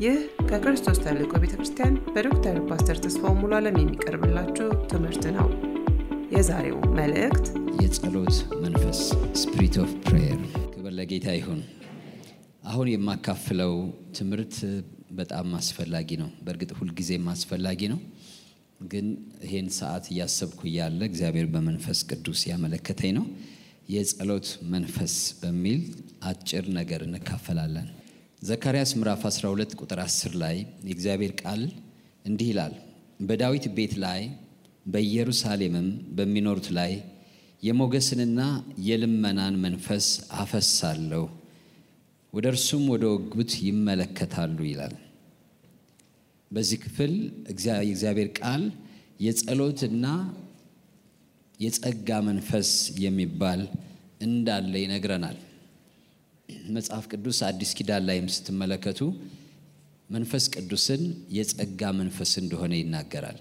ይህ ከክርስቶስ ተልእኮ ቤተ ክርስቲያን በዶክተር ፓስተር ተስፋው ሙሉ ዓለም የሚቀርብላችሁ ትምህርት ነው። የዛሬው መልእክት የጸሎት መንፈስ spirit of prayer። ክብር ለጌታ ይሁን። አሁን የማካፍለው ትምህርት በጣም አስፈላጊ ነው። በእርግጥ ሁልጊዜም አስፈላጊ ነው፣ ግን ይሄን ሰዓት እያሰብኩ እያለ እግዚአብሔር በመንፈስ ቅዱስ ያመለከተኝ ነው። የጸሎት መንፈስ በሚል አጭር ነገር እንካፈላለን። ዘካርያስ ምዕራፍ 12 ቁጥር 10 ላይ የእግዚአብሔር ቃል እንዲህ ይላል፣ በዳዊት ቤት ላይ በኢየሩሳሌምም በሚኖሩት ላይ የሞገስንና የልመናን መንፈስ አፈሳለሁ፣ ወደ እርሱም ወደ ወጉት ይመለከታሉ ይላል። በዚህ ክፍል የእግዚአብሔር ቃል የጸሎትና የጸጋ መንፈስ የሚባል እንዳለ ይነግረናል። መጽሐፍ ቅዱስ አዲስ ኪዳን ላይም ስትመለከቱ መንፈስ ቅዱስን የጸጋ መንፈስ እንደሆነ ይናገራል።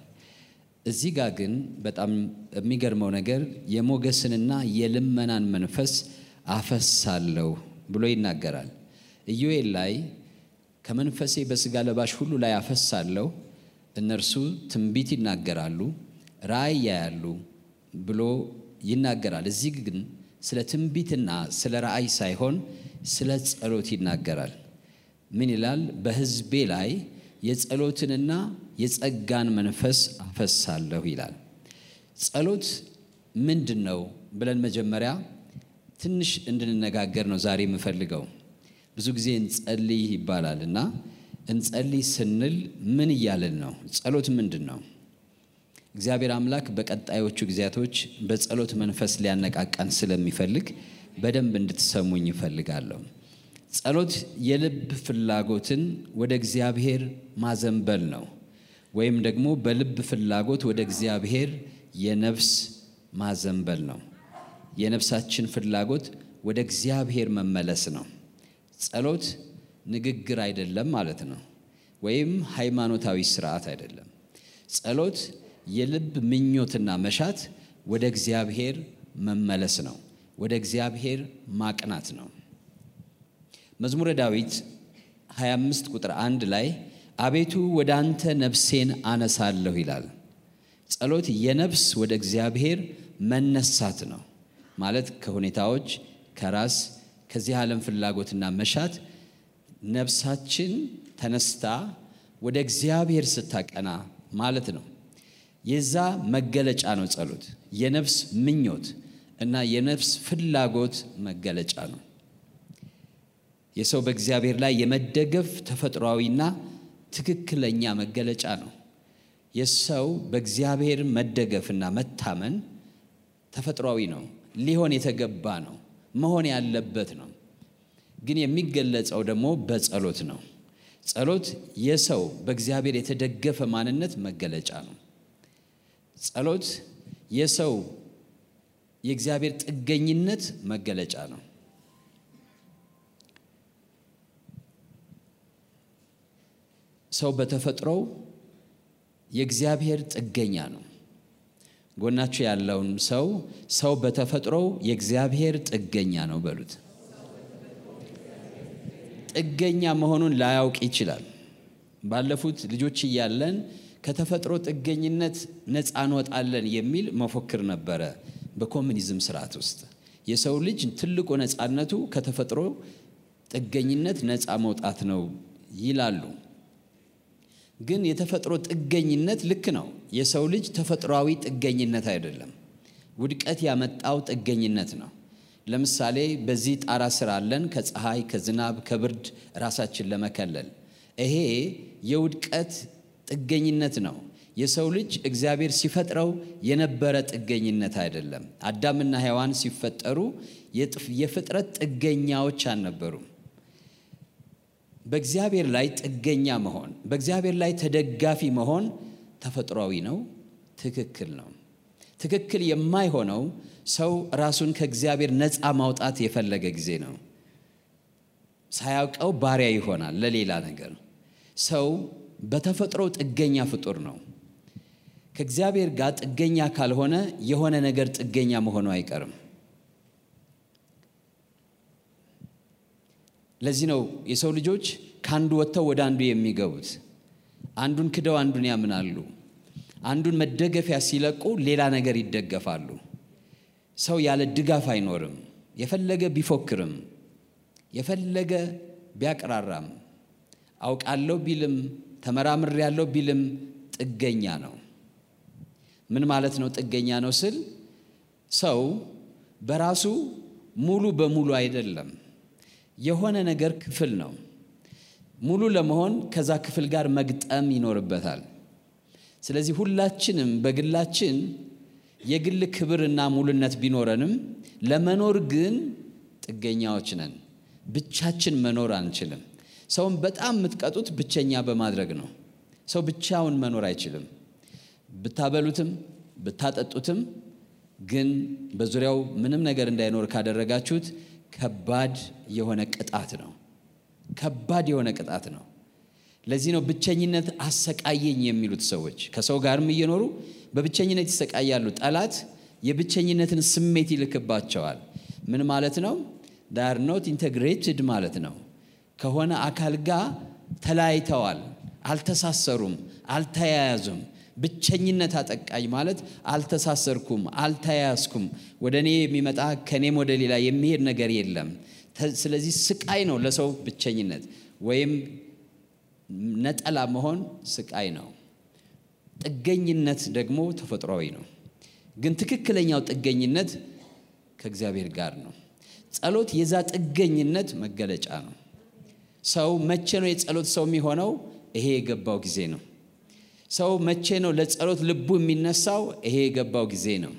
እዚህ ጋር ግን በጣም የሚገርመው ነገር የሞገስንና የልመናን መንፈስ አፈሳለሁ ብሎ ይናገራል። ኢዮኤል ላይ ከመንፈሴ በሥጋ ለባሽ ሁሉ ላይ አፈሳለሁ፣ እነርሱ ትንቢት ይናገራሉ፣ ራእይ ያያሉ ብሎ ይናገራል። እዚህ ግን ስለ ትንቢትና ስለ ራእይ ሳይሆን ስለ ጸሎት ይናገራል። ምን ይላል? በሕዝቤ ላይ የጸሎትንና የጸጋን መንፈስ አፈሳለሁ ይላል። ጸሎት ምንድን ነው ብለን መጀመሪያ ትንሽ እንድንነጋገር ነው ዛሬ የምፈልገው። ብዙ ጊዜ እንጸልይ ይባላል እና እንጸልይ ስንል ምን እያልን ነው? ጸሎት ምንድን ነው? እግዚአብሔር አምላክ በቀጣዮቹ ጊዜያቶች በጸሎት መንፈስ ሊያነቃቃን ስለሚፈልግ በደንብ እንድትሰሙኝ ይፈልጋለሁ። ጸሎት የልብ ፍላጎትን ወደ እግዚአብሔር ማዘንበል ነው፣ ወይም ደግሞ በልብ ፍላጎት ወደ እግዚአብሔር የነፍስ ማዘንበል ነው። የነፍሳችን ፍላጎት ወደ እግዚአብሔር መመለስ ነው። ጸሎት ንግግር አይደለም ማለት ነው፣ ወይም ሃይማኖታዊ ስርዓት አይደለም። ጸሎት የልብ ምኞትና መሻት ወደ እግዚአብሔር መመለስ ነው፣ ወደ እግዚአብሔር ማቅናት ነው። መዝሙረ ዳዊት 25 ቁጥር አንድ ላይ አቤቱ ወደ አንተ ነፍሴን አነሳለሁ ይላል። ጸሎት የነፍስ ወደ እግዚአብሔር መነሳት ነው ማለት ከሁኔታዎች ከራስ ከዚህ ዓለም ፍላጎትና መሻት ነፍሳችን ተነስታ ወደ እግዚአብሔር ስታቀና ማለት ነው። የዛ መገለጫ ነው ጸሎት። የነፍስ ምኞት እና የነፍስ ፍላጎት መገለጫ ነው። የሰው በእግዚአብሔር ላይ የመደገፍ ተፈጥሯዊና ትክክለኛ መገለጫ ነው። የሰው በእግዚአብሔር መደገፍና መታመን ተፈጥሯዊ ነው፣ ሊሆን የተገባ ነው፣ መሆን ያለበት ነው። ግን የሚገለጸው ደግሞ በጸሎት ነው። ጸሎት የሰው በእግዚአብሔር የተደገፈ ማንነት መገለጫ ነው። ጸሎት የሰው የእግዚአብሔር ጥገኝነት መገለጫ ነው። ሰው በተፈጥሮው የእግዚአብሔር ጥገኛ ነው። ጎናችሁ ያለውን ሰው ሰው በተፈጥሮው የእግዚአብሔር ጥገኛ ነው በሉት። ጥገኛ መሆኑን ላያውቅ ይችላል። ባለፉት ልጆች እያለን ከተፈጥሮ ጥገኝነት ነፃ እንወጣለን የሚል መፎክር ነበረ። በኮሚኒዝም ስርዓት ውስጥ የሰው ልጅ ትልቁ ነፃነቱ ከተፈጥሮ ጥገኝነት ነፃ መውጣት ነው ይላሉ። ግን የተፈጥሮ ጥገኝነት ልክ ነው። የሰው ልጅ ተፈጥሯዊ ጥገኝነት አይደለም፣ ውድቀት ያመጣው ጥገኝነት ነው። ለምሳሌ በዚህ ጣራ ስር አለን፣ ከፀሐይ፣ ከዝናብ፣ ከብርድ ራሳችን ለመከለል። ይሄ የውድቀት ጥገኝነት ነው። የሰው ልጅ እግዚአብሔር ሲፈጥረው የነበረ ጥገኝነት አይደለም። አዳምና ሔዋን ሲፈጠሩ የፍጥረት ጥገኛዎች አልነበሩም። በእግዚአብሔር ላይ ጥገኛ መሆን፣ በእግዚአብሔር ላይ ተደጋፊ መሆን ተፈጥሯዊ ነው፣ ትክክል ነው። ትክክል የማይሆነው ሰው ራሱን ከእግዚአብሔር ነፃ ማውጣት የፈለገ ጊዜ ነው። ሳያውቀው ባሪያ ይሆናል ለሌላ ነገር። ሰው በተፈጥሮ ጥገኛ ፍጡር ነው። ከእግዚአብሔር ጋር ጥገኛ ካልሆነ የሆነ ነገር ጥገኛ መሆኑ አይቀርም። ለዚህ ነው የሰው ልጆች ከአንዱ ወጥተው ወደ አንዱ የሚገቡት። አንዱን ክደው አንዱን ያምናሉ። አንዱን መደገፊያ ሲለቁ ሌላ ነገር ይደገፋሉ። ሰው ያለ ድጋፍ አይኖርም። የፈለገ ቢፎክርም የፈለገ ቢያቅራራም አውቃለሁ ቢልም ተመራምሬያለሁ ቢልም ጥገኛ ነው። ምን ማለት ነው? ጥገኛ ነው ስል ሰው በራሱ ሙሉ በሙሉ አይደለም። የሆነ ነገር ክፍል ነው። ሙሉ ለመሆን ከዛ ክፍል ጋር መግጠም ይኖርበታል። ስለዚህ ሁላችንም በግላችን የግል ክብርና ሙሉነት ቢኖረንም ለመኖር ግን ጥገኛዎች ነን። ብቻችን መኖር አንችልም። ሰውን በጣም የምትቀጡት ብቸኛ በማድረግ ነው። ሰው ብቻውን መኖር አይችልም። ብታበሉትም ብታጠጡትም ግን በዙሪያው ምንም ነገር እንዳይኖር ካደረጋችሁት ከባድ የሆነ ቅጣት ነው። ከባድ የሆነ ቅጣት ነው። ለዚህ ነው ብቸኝነት አሰቃየኝ የሚሉት ሰዎች ከሰው ጋርም እየኖሩ በብቸኝነት ይሰቃያሉ። ጠላት የብቸኝነትን ስሜት ይልክባቸዋል። ምን ማለት ነው? they're not integrated ማለት ነው። ከሆነ አካል ጋር ተለያይተዋል፣ አልተሳሰሩም፣ አልተያያዙም። ብቸኝነት አጠቃኝ ማለት አልተሳሰርኩም፣ አልተያያዝኩም፣ ወደ እኔ የሚመጣ ከእኔም ወደ ሌላ የሚሄድ ነገር የለም። ስለዚህ ስቃይ ነው ለሰው ብቸኝነት ወይም ነጠላ መሆን ስቃይ ነው። ጥገኝነት ደግሞ ተፈጥሯዊ ነው። ግን ትክክለኛው ጥገኝነት ከእግዚአብሔር ጋር ነው። ጸሎት የዛ ጥገኝነት መገለጫ ነው። ሰው መቼ ነው የጸሎት ሰው የሚሆነው? ይሄ የገባው ጊዜ ነው። ሰው መቼ ነው ለጸሎት ልቡ የሚነሳው? ይሄ የገባው ጊዜ ነው።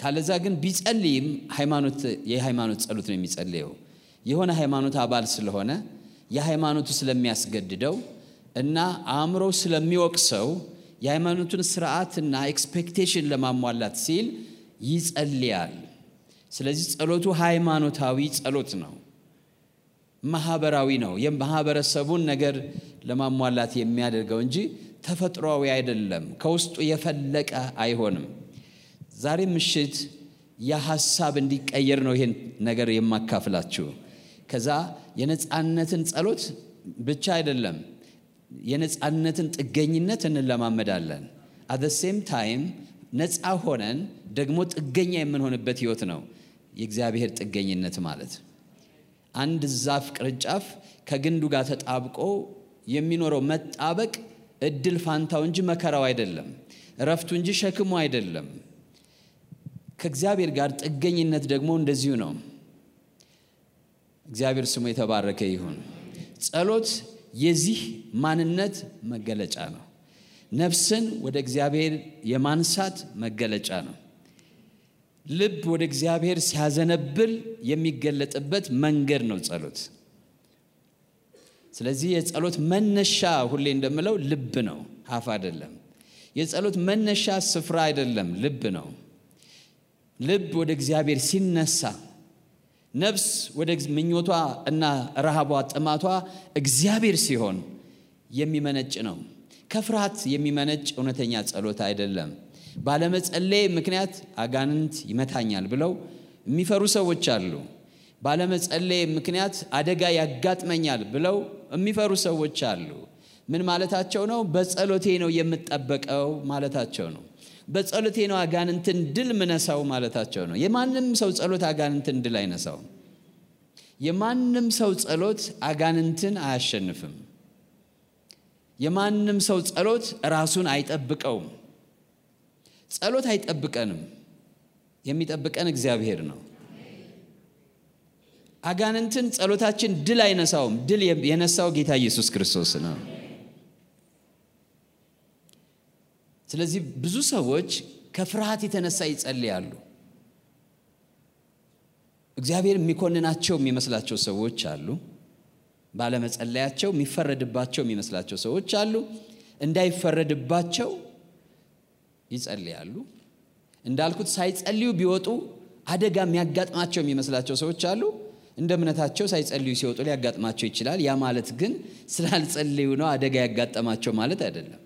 ካለዛ ግን ቢጸልይም ሃይማኖት የሃይማኖት ጸሎት ነው የሚጸልየው የሆነ ሃይማኖት አባል ስለሆነ የሃይማኖቱ ስለሚያስገድደው እና አእምሮ ስለሚወቅሰው የሃይማኖቱን ስርዓትና expectation ለማሟላት ሲል ይጸልያል። ስለዚህ ጸሎቱ ሃይማኖታዊ ጸሎት ነው፣ ማህበራዊ ነው። የማህበረሰቡን ነገር ለማሟላት የሚያደርገው እንጂ ተፈጥሯዊ አይደለም። ከውስጡ የፈለቀ አይሆንም። ዛሬ ምሽት የሀሳብ እንዲቀየር ነው ይሄን ነገር የማካፍላችሁ። ከዛ የነፃነትን ጸሎት ብቻ አይደለም የነፃነትን ጥገኝነት እንለማመዳለን። at same time ነፃ ሆነን ደግሞ ጥገኛ የምንሆንበት ህይወት ነው የእግዚአብሔር ጥገኝነት ማለት። አንድ ዛፍ ቅርንጫፍ ከግንዱ ጋር ተጣብቆ የሚኖረው መጣበቅ እድል ፋንታው እንጂ መከራው አይደለም፣ እረፍቱ እንጂ ሸክሙ አይደለም። ከእግዚአብሔር ጋር ጥገኝነት ደግሞ እንደዚሁ ነው። እግዚአብሔር ስሙ የተባረከ ይሁን። ጸሎት የዚህ ማንነት መገለጫ ነው። ነፍስን ወደ እግዚአብሔር የማንሳት መገለጫ ነው። ልብ ወደ እግዚአብሔር ሲያዘነብል የሚገለጥበት መንገድ ነው ጸሎት። ስለዚህ የጸሎት መነሻ ሁሌ እንደምለው ልብ ነው፣ ሀፍ አይደለም። የጸሎት መነሻ ስፍራ አይደለም፣ ልብ ነው። ልብ ወደ እግዚአብሔር ሲነሳ ነፍስ ወደ ምኞቷ እና ረሃቧ ጥማቷ እግዚአብሔር ሲሆን የሚመነጭ ነው። ከፍርሃት የሚመነጭ እውነተኛ ጸሎት አይደለም። ባለመጸለይ ምክንያት አጋንንት ይመታኛል ብለው የሚፈሩ ሰዎች አሉ። ባለመጸለይ ምክንያት አደጋ ያጋጥመኛል ብለው የሚፈሩ ሰዎች አሉ። ምን ማለታቸው ነው? በጸሎቴ ነው የምጠበቀው ማለታቸው ነው። በጸሎቴ ነው አጋንንትን ድል ምነሳው ማለታቸው ነው። የማንም ሰው ጸሎት አጋንንትን ድል አይነሳውም። የማንም ሰው ጸሎት አጋንንትን አያሸንፍም። የማንም ሰው ጸሎት ራሱን አይጠብቀውም። ጸሎት አይጠብቀንም። የሚጠብቀን እግዚአብሔር ነው። አጋንንትን ጸሎታችን ድል አይነሳውም። ድል የነሳው ጌታ ኢየሱስ ክርስቶስ ነው። ስለዚህ ብዙ ሰዎች ከፍርሃት የተነሳ ይጸልያሉ። እግዚአብሔር የሚኮንናቸው የሚመስላቸው ሰዎች አሉ። ባለመጸለያቸው የሚፈረድባቸው የሚመስላቸው ሰዎች አሉ። እንዳይፈረድባቸው ይጸልያሉ። እንዳልኩት ሳይጸልዩ ቢወጡ አደጋ የሚያጋጥማቸው የሚመስላቸው ሰዎች አሉ። እንደ እምነታቸው ሳይጸልዩ ሲወጡ ሊያጋጥማቸው ይችላል። ያ ማለት ግን ስላልጸልዩ ነው አደጋ ያጋጠማቸው ማለት አይደለም።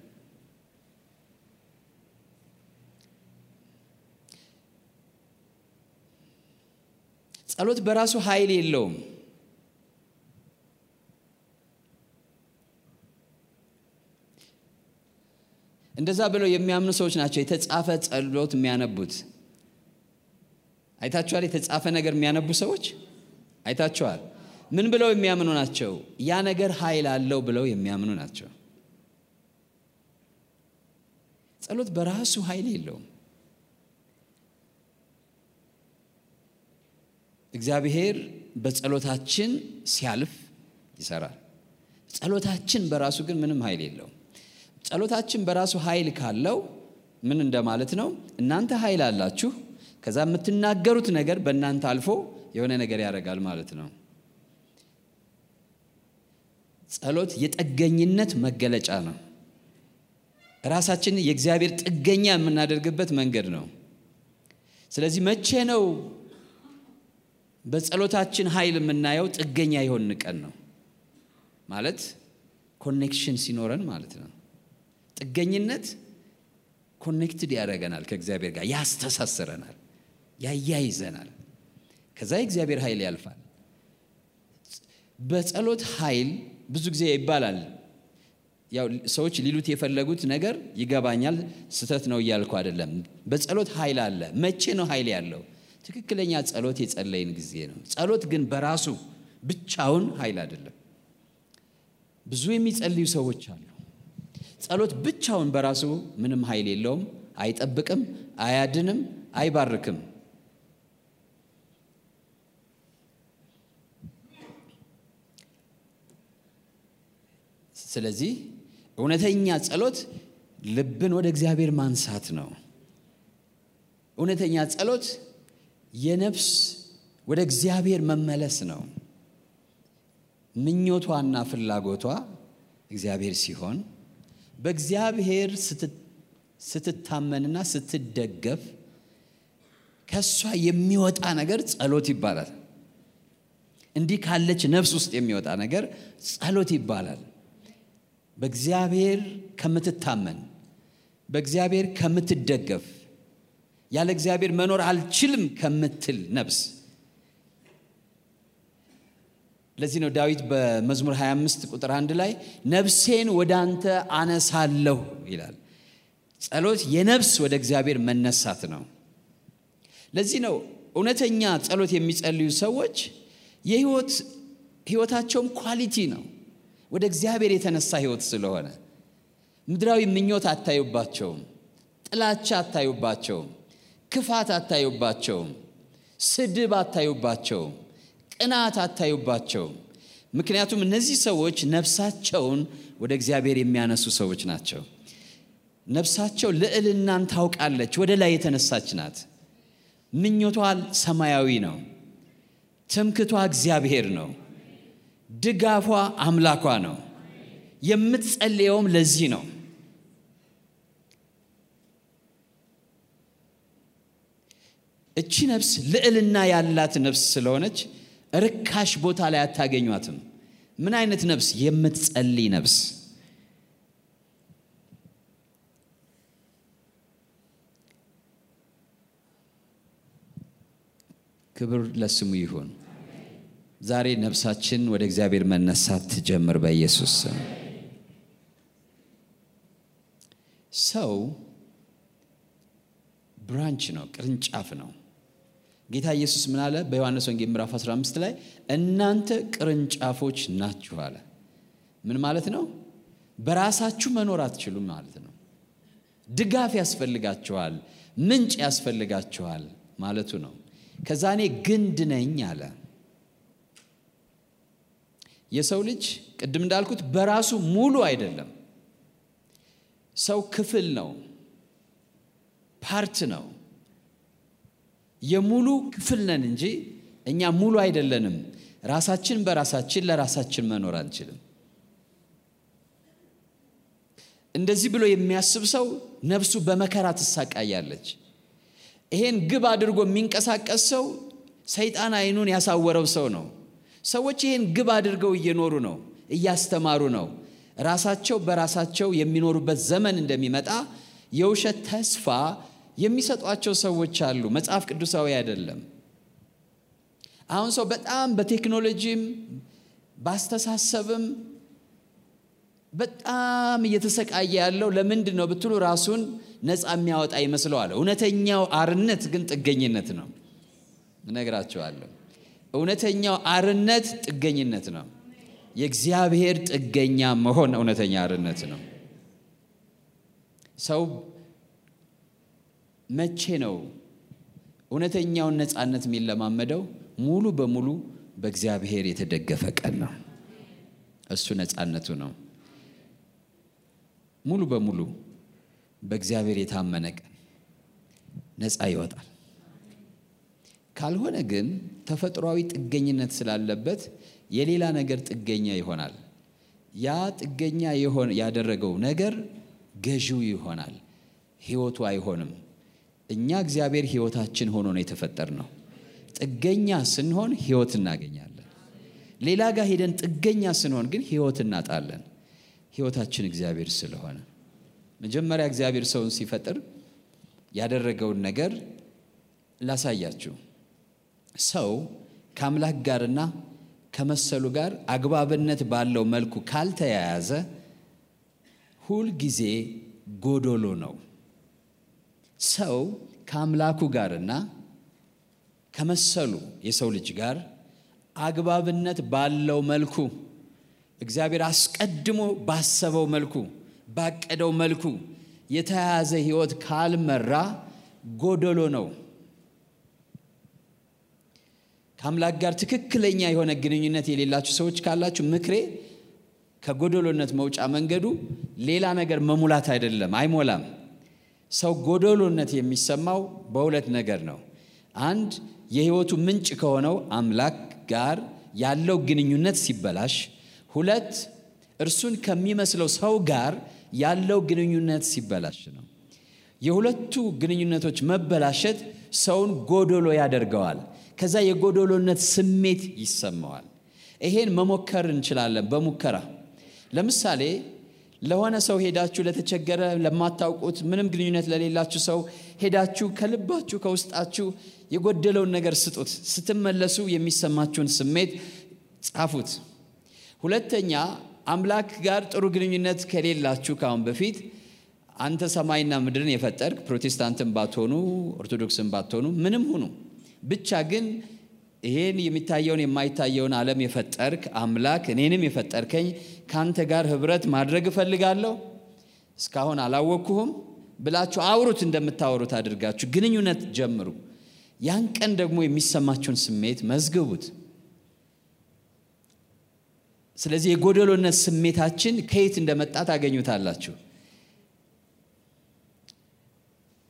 ጸሎት በራሱ ኃይል የለውም። እንደዛ ብለው የሚያምኑ ሰዎች ናቸው የተጻፈ ጸሎት የሚያነቡት። አይታችኋል? የተጻፈ ነገር የሚያነቡ ሰዎች አይታችኋል? ምን ብለው የሚያምኑ ናቸው? ያ ነገር ኃይል አለው ብለው የሚያምኑ ናቸው። ጸሎት በራሱ ኃይል የለውም። እግዚአብሔር በጸሎታችን ሲያልፍ ይሰራል። ጸሎታችን በራሱ ግን ምንም ኃይል የለውም። ጸሎታችን በራሱ ኃይል ካለው ምን እንደማለት ነው? እናንተ ኃይል አላችሁ፣ ከዛ የምትናገሩት ነገር በእናንተ አልፎ የሆነ ነገር ያደርጋል ማለት ነው። ጸሎት የጥገኝነት መገለጫ ነው። ራሳችንን የእግዚአብሔር ጥገኛ የምናደርግበት መንገድ ነው። ስለዚህ መቼ ነው በጸሎታችን ኃይል የምናየው? ጥገኛ የሆን ቀን ነው ማለት connection ሲኖረን ማለት ነው። ጥገኝነት connected ያደርገናል ከእግዚአብሔር ጋር ያስተሳስረናል፣ ያያይዘናል። ከዛ የእግዚአብሔር ኃይል ያልፋል። በጸሎት ኃይል ብዙ ጊዜ ይባላል። ያው ሰዎች ሊሉት የፈለጉት ነገር ይገባኛል፣ ስህተት ነው እያልኩ አይደለም። በጸሎት ኃይል አለ። መቼ ነው ኃይል ያለው? ትክክለኛ ጸሎት የጸለይን ጊዜ ነው። ጸሎት ግን በራሱ ብቻውን ኃይል አይደለም። ብዙ የሚጸልዩ ሰዎች አሉ። ጸሎት ብቻውን በራሱ ምንም ኃይል የለውም። አይጠብቅም፣ አያድንም፣ አይባርክም። ስለዚህ እውነተኛ ጸሎት ልብን ወደ እግዚአብሔር ማንሳት ነው። እውነተኛ ጸሎት የነፍስ ወደ እግዚአብሔር መመለስ ነው። ምኞቷና ፍላጎቷ እግዚአብሔር ሲሆን በእግዚአብሔር ስትታመንና ስትደገፍ ከእሷ የሚወጣ ነገር ጸሎት ይባላል። እንዲህ ካለች ነፍስ ውስጥ የሚወጣ ነገር ጸሎት ይባላል። በእግዚአብሔር ከምትታመን በእግዚአብሔር ከምትደገፍ ያለ እግዚአብሔር መኖር አልችልም ከምትል ነፍስ ለዚህ ነው ዳዊት በመዝሙር 25 ቁጥር አንድ ላይ ነፍሴን ወደ አንተ አነሳለሁ ይላል። ጸሎት የነፍስ ወደ እግዚአብሔር መነሳት ነው። ለዚህ ነው እውነተኛ ጸሎት የሚጸልዩ ሰዎች የህይወት ህይወታቸውም ኳሊቲ ነው። ወደ እግዚአብሔር የተነሳ ህይወት ስለሆነ ምድራዊ ምኞት አታዩባቸውም፣ ጥላቻ አታዩባቸውም፣ ክፋት አታዩባቸውም፣ ስድብ አታዩባቸውም፣ ቅናት አታዩባቸውም። ምክንያቱም እነዚህ ሰዎች ነፍሳቸውን ወደ እግዚአብሔር የሚያነሱ ሰዎች ናቸው። ነፍሳቸው ልዕልናን ታውቃለች፣ ወደ ላይ የተነሳች ናት። ምኞቷ ሰማያዊ ነው። ትምክቷ እግዚአብሔር ነው። ድጋፏ አምላኳ ነው። የምትጸልየውም ለዚህ ነው። እቺ ነፍስ ልዕልና ያላት ነፍስ ስለሆነች ርካሽ ቦታ ላይ አታገኟትም። ምን አይነት ነፍስ? የምትጸልይ ነፍስ። ክብር ለስሙ ይሁን። ዛሬ ነፍሳችን ወደ እግዚአብሔር መነሳት ትጀምር በኢየሱስ ስም። ሰው ብራንች ነው፣ ቅርንጫፍ ነው። ጌታ ኢየሱስ ምን አለ? በዮሐንስ ወንጌል ምዕራፍ 15 ላይ እናንተ ቅርንጫፎች ናችሁ አለ። ምን ማለት ነው? በራሳችሁ መኖር አትችሉም ማለት ነው። ድጋፍ ያስፈልጋችኋል፣ ምንጭ ያስፈልጋችኋል ማለቱ ነው። ከዛ እኔ ግንድ ነኝ አለ። የሰው ልጅ ቅድም እንዳልኩት በራሱ ሙሉ አይደለም። ሰው ክፍል ነው፣ part ነው። የሙሉ ክፍል ነን እንጂ እኛ ሙሉ አይደለንም። ራሳችን በራሳችን ለራሳችን መኖር አንችልም። እንደዚህ ብሎ የሚያስብ ሰው ነፍሱ በመከራ ትሳቃያለች። ይሄን ግብ አድርጎ የሚንቀሳቀስ ሰው ሰይጣን ዓይኑን ያሳወረው ሰው ነው። ሰዎች ይህን ግብ አድርገው እየኖሩ ነው፣ እያስተማሩ ነው። ራሳቸው በራሳቸው የሚኖሩበት ዘመን እንደሚመጣ የውሸት ተስፋ የሚሰጧቸው ሰዎች አሉ። መጽሐፍ ቅዱሳዊ አይደለም። አሁን ሰው በጣም በቴክኖሎጂም በአስተሳሰብም በጣም እየተሰቃየ ያለው ለምንድን ነው ብትሉ ራሱን ነፃ የሚያወጣ ይመስለዋል። እውነተኛው አርነት ግን ጥገኝነት ነው። እነግራቸዋለሁ። እውነተኛው አርነት ጥገኝነት ነው። የእግዚአብሔር ጥገኛ መሆን እውነተኛ አርነት ነው። ሰው መቼ ነው እውነተኛውን ነፃነት የሚለማመደው? ሙሉ በሙሉ በእግዚአብሔር የተደገፈ ቀን ነው። እሱ ነፃነቱ ነው። ሙሉ በሙሉ በእግዚአብሔር የታመነ ቀን ነፃ ይወጣል። ካልሆነ ግን ተፈጥሯዊ ጥገኝነት ስላለበት የሌላ ነገር ጥገኛ ይሆናል። ያ ጥገኛ ያደረገው ነገር ገዢው ይሆናል። ሕይወቱ አይሆንም። እኛ እግዚአብሔር ሕይወታችን ሆኖ ነው የተፈጠር ነው። ጥገኛ ስንሆን ሕይወት እናገኛለን። ሌላ ጋር ሄደን ጥገኛ ስንሆን ግን ሕይወት እናጣለን። ሕይወታችን እግዚአብሔር ስለሆነ መጀመሪያ እግዚአብሔር ሰውን ሲፈጥር ያደረገውን ነገር ላሳያችሁ። ሰው ከአምላክ ጋርና ከመሰሉ ጋር አግባብነት ባለው መልኩ ካልተያያዘ ሁልጊዜ ጎዶሎ ነው። ሰው ከአምላኩ ጋርና ከመሰሉ የሰው ልጅ ጋር አግባብነት ባለው መልኩ እግዚአብሔር አስቀድሞ ባሰበው መልኩ ባቀደው መልኩ የተያያዘ ሕይወት ካልመራ ጎደሎ ነው። ከአምላክ ጋር ትክክለኛ የሆነ ግንኙነት የሌላችሁ ሰዎች ካላችሁ ምክሬ ከጎደሎነት መውጫ መንገዱ ሌላ ነገር መሙላት አይደለም፣ አይሞላም። ሰው ጎደሎነት የሚሰማው በሁለት ነገር ነው። አንድ የሕይወቱ ምንጭ ከሆነው አምላክ ጋር ያለው ግንኙነት ሲበላሽ፣ ሁለት እርሱን ከሚመስለው ሰው ጋር ያለው ግንኙነት ሲበላሽ ነው። የሁለቱ ግንኙነቶች መበላሸት ሰውን ጎዶሎ ያደርገዋል። ከዛ የጎዶሎነት ስሜት ይሰማዋል። ይሄን መሞከር እንችላለን። በሙከራ ለምሳሌ ለሆነ ሰው ሄዳችሁ ለተቸገረ፣ ለማታውቁት፣ ምንም ግንኙነት ለሌላችሁ ሰው ሄዳችሁ ከልባችሁ ከውስጣችሁ የጎደለውን ነገር ስጡት። ስትመለሱ የሚሰማችሁን ስሜት ጻፉት። ሁለተኛ አምላክ ጋር ጥሩ ግንኙነት ከሌላችሁ ካሁን በፊት አንተ ሰማይና ምድርን የፈጠርክ ፕሮቴስታንትን ባትሆኑ ኦርቶዶክስን ባትሆኑ ምንም ሁኑ ብቻ ግን ይሄን የሚታየውን የማይታየውን ዓለም የፈጠርክ አምላክ እኔንም የፈጠርከኝ ከአንተ ጋር ህብረት ማድረግ እፈልጋለሁ፣ እስካሁን አላወቅኩህም ብላችሁ አውሩት። እንደምታወሩት አድርጋችሁ ግንኙነት ጀምሩ። ያን ቀን ደግሞ የሚሰማችሁን ስሜት መዝግቡት። ስለዚህ የጎደሎነት ስሜታችን ከየት እንደመጣ ታገኙታላችሁ።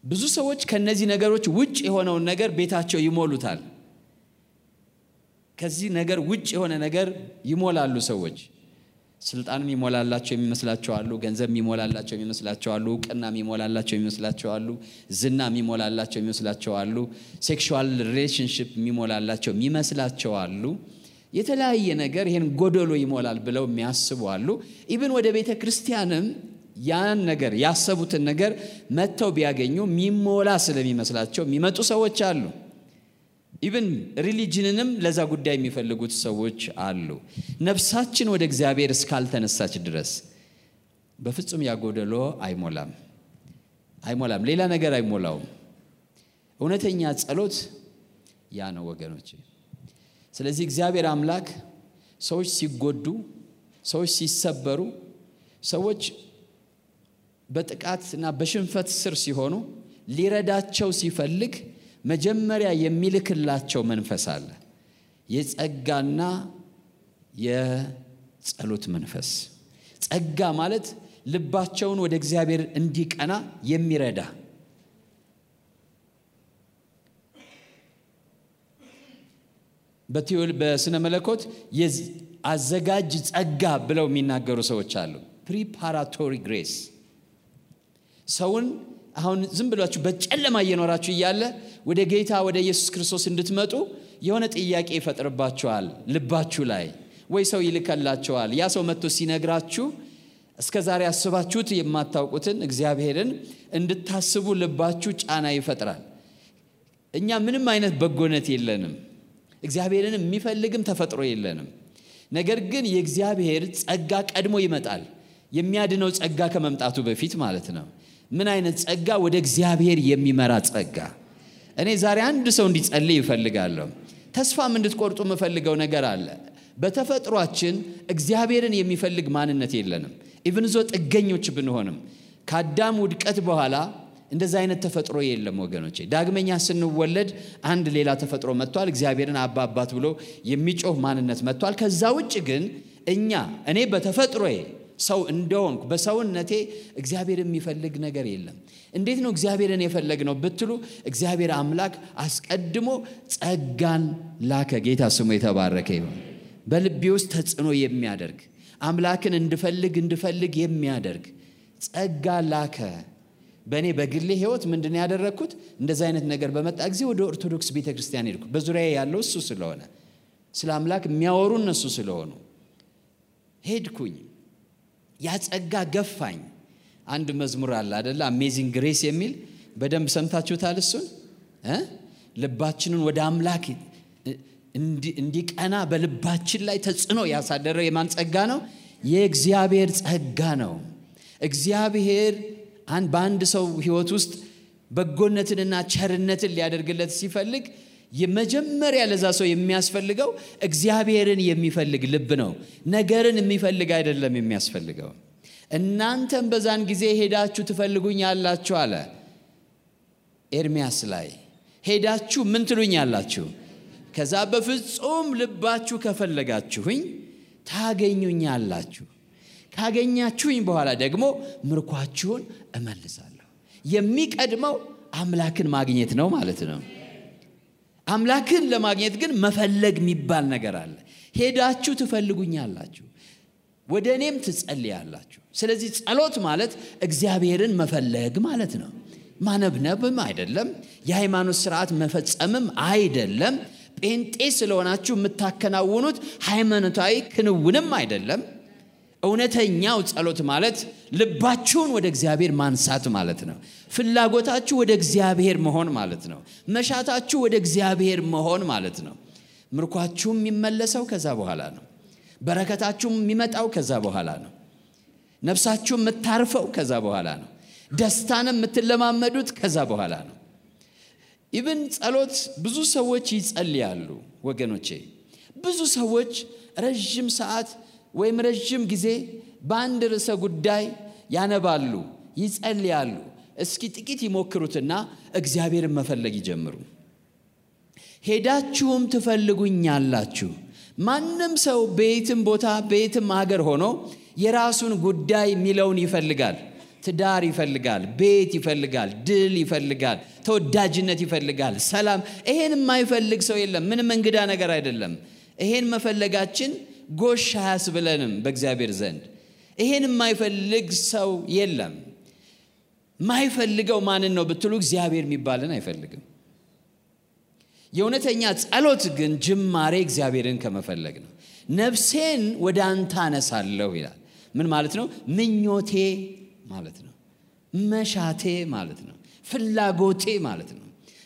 ብዙ ሰዎች ከነዚህ ነገሮች ውጭ የሆነውን ነገር ቤታቸው ይሞሉታል። ከዚህ ነገር ውጭ የሆነ ነገር ይሞላሉ ሰዎች። ስልጣን የሚሞላላቸው የሚመስላቸው አሉ። ገንዘብ የሚሞላላቸው የሚመስላቸው እውቅና የሚሞላላቸው የሚመስላቸው አሉ። ዝና የሚሞላላቸው የሚመስላቸው አሉ። sexual relationship የሚሞላላቸው የሚመስላቸው አሉ። የተለያየ ነገር ይህን ጎደሎ ይሞላል ብለው የሚያስቡ አሉ። even ወደ ቤተ ክርስቲያንም ያን ነገር ያሰቡትን ነገር መጥተው ቢያገኙ የሚሞላ ስለሚመስላቸው የሚመጡ ሰዎች አሉ። ኢብን ሪሊጅንንም ለዛ ጉዳይ የሚፈልጉት ሰዎች አሉ። ነፍሳችን ወደ እግዚአብሔር እስካልተነሳች ድረስ በፍጹም ያጎደሎ አይሞላም አይሞላም። ሌላ ነገር አይሞላውም። እውነተኛ ጸሎት ያ ነው ወገኖች። ስለዚህ እግዚአብሔር አምላክ ሰዎች ሲጎዱ፣ ሰዎች ሲሰበሩ፣ ሰዎች በጥቃት እና በሽንፈት ስር ሲሆኑ ሊረዳቸው ሲፈልግ መጀመሪያ የሚልክላቸው መንፈስ አለ። የጸጋና የጸሎት መንፈስ። ጸጋ ማለት ልባቸውን ወደ እግዚአብሔር እንዲቀና የሚረዳ በስነ መለኮት አዘጋጅ ጸጋ ብለው የሚናገሩ ሰዎች አሉ። ፕሪፓራቶሪ ግሬስ ሰውን አሁን ዝም ብላችሁ በጨለማ እየኖራችሁ እያለ ወደ ጌታ ወደ ኢየሱስ ክርስቶስ እንድትመጡ የሆነ ጥያቄ ይፈጥርባችኋል ልባችሁ ላይ ወይ ሰው ይልከላችኋል። ያ ሰው መጥቶ ሲነግራችሁ እስከ ዛሬ አስባችሁት የማታውቁትን እግዚአብሔርን እንድታስቡ ልባችሁ ጫና ይፈጥራል። እኛ ምንም አይነት በጎነት የለንም፣ እግዚአብሔርን የሚፈልግም ተፈጥሮ የለንም። ነገር ግን የእግዚአብሔር ጸጋ ቀድሞ ይመጣል። የሚያድነው ጸጋ ከመምጣቱ በፊት ማለት ነው። ምን አይነት ጸጋ? ወደ እግዚአብሔር የሚመራ ጸጋ። እኔ ዛሬ አንድ ሰው እንዲጸልይ ይፈልጋለሁ። ተስፋም እንድትቆርጡ የምፈልገው ነገር አለ። በተፈጥሯችን እግዚአብሔርን የሚፈልግ ማንነት የለንም። ኢቭን ዞ ጥገኞች ብንሆንም ከአዳም ውድቀት በኋላ እንደዛ አይነት ተፈጥሮ የለም ወገኖቼ። ዳግመኛ ስንወለድ አንድ ሌላ ተፈጥሮ መጥቷል። እግዚአብሔርን አባ አባት ብሎ የሚጮህ ማንነት መጥቷል። ከዛ ውጭ ግን እኛ እኔ በተፈጥሮዬ ሰው እንደሆንኩ በሰውነቴ እግዚአብሔር የሚፈልግ ነገር የለም። እንዴት ነው እግዚአብሔርን የፈለግነው ብትሉ እግዚአብሔር አምላክ አስቀድሞ ጸጋን ላከ። ጌታ ስሙ የተባረከ ይሁን። በልቤ ውስጥ ተጽዕኖ የሚያደርግ አምላክን እንድፈልግ እንድፈልግ የሚያደርግ ጸጋ ላከ። በእኔ በግሌ ህይወት ምንድን ነው ያደረግኩት? እንደዚ አይነት ነገር በመጣ ጊዜ ወደ ኦርቶዶክስ ቤተ ክርስቲያን ሄድኩ። በዙሪያ ያለው እሱ ስለሆነ ስለ አምላክ የሚያወሩ እነሱ ስለሆኑ ሄድኩኝ። ያ ጸጋ ገፋኝ። አንድ መዝሙር አለ አደለ? አሜዚንግ ግሬስ የሚል በደንብ ሰምታችሁታል። እሱን ልባችንን ወደ አምላክ እንዲቀና በልባችን ላይ ተጽዕኖ ያሳደረው የማን ጸጋ ነው? የእግዚአብሔር ጸጋ ነው። እግዚአብሔር በአንድ ሰው ህይወት ውስጥ በጎነትንና ቸርነትን ሊያደርግለት ሲፈልግ የመጀመሪያ ለዛ ሰው የሚያስፈልገው እግዚአብሔርን የሚፈልግ ልብ ነው። ነገርን የሚፈልግ አይደለም የሚያስፈልገው። እናንተም በዛን ጊዜ ሄዳችሁ ትፈልጉኛላችሁ አለ ኤርሚያስ ላይ ሄዳችሁ ምን ትሉኛላችሁ? ከዛ በፍጹም ልባችሁ ከፈለጋችሁኝ ታገኙኛላችሁ። ካገኛችሁኝ በኋላ ደግሞ ምርኳችሁን እመልሳለሁ። የሚቀድመው አምላክን ማግኘት ነው ማለት ነው። አምላክን ለማግኘት ግን መፈለግ የሚባል ነገር አለ። ሄዳችሁ ትፈልጉኛላችሁ፣ ወደ እኔም ትጸልያላችሁ። ስለዚህ ጸሎት ማለት እግዚአብሔርን መፈለግ ማለት ነው። ማነብነብም አይደለም፣ የሃይማኖት ስርዓት መፈጸምም አይደለም። ጴንጤ ስለሆናችሁ የምታከናውኑት ሃይማኖታዊ ክንውንም አይደለም። እውነተኛው ጸሎት ማለት ልባችሁን ወደ እግዚአብሔር ማንሳት ማለት ነው። ፍላጎታችሁ ወደ እግዚአብሔር መሆን ማለት ነው። መሻታችሁ ወደ እግዚአብሔር መሆን ማለት ነው። ምርኳችሁም የሚመለሰው ከዛ በኋላ ነው። በረከታችሁም የሚመጣው ከዛ በኋላ ነው። ነፍሳችሁም የምታርፈው ከዛ በኋላ ነው። ደስታንም የምትለማመዱት ከዛ በኋላ ነው። ኢብን ጸሎት ብዙ ሰዎች ይጸልያሉ ወገኖቼ። ብዙ ሰዎች ረዥም ሰዓት ወይም ረዥም ጊዜ በአንድ ርዕሰ ጉዳይ ያነባሉ፣ ይጸልያሉ። እስኪ ጥቂት ይሞክሩትና እግዚአብሔርን መፈለግ ይጀምሩ። ሄዳችሁም ትፈልጉኛላችሁ። ማንም ሰው በየትም ቦታ በየትም ሀገር ሆኖ የራሱን ጉዳይ የሚለውን ይፈልጋል። ትዳር ይፈልጋል፣ ቤት ይፈልጋል፣ ድል ይፈልጋል፣ ተወዳጅነት ይፈልጋል፣ ሰላም። ይሄን የማይፈልግ ሰው የለም። ምንም እንግዳ ነገር አይደለም። ይሄን መፈለጋችን ጎሽ አያስብለንም በእግዚአብሔር ዘንድ። ይሄን የማይፈልግ ሰው የለም። ማይፈልገው ማንን ነው ብትሉ እግዚአብሔር የሚባልን አይፈልግም። የእውነተኛ ጸሎት ግን ጅማሬ እግዚአብሔርን ከመፈለግ ነው። ነፍሴን ወደ አንተ አነሳለሁ ይላል። ምን ማለት ነው? ምኞቴ ማለት ነው። መሻቴ ማለት ነው። ፍላጎቴ ማለት ነው።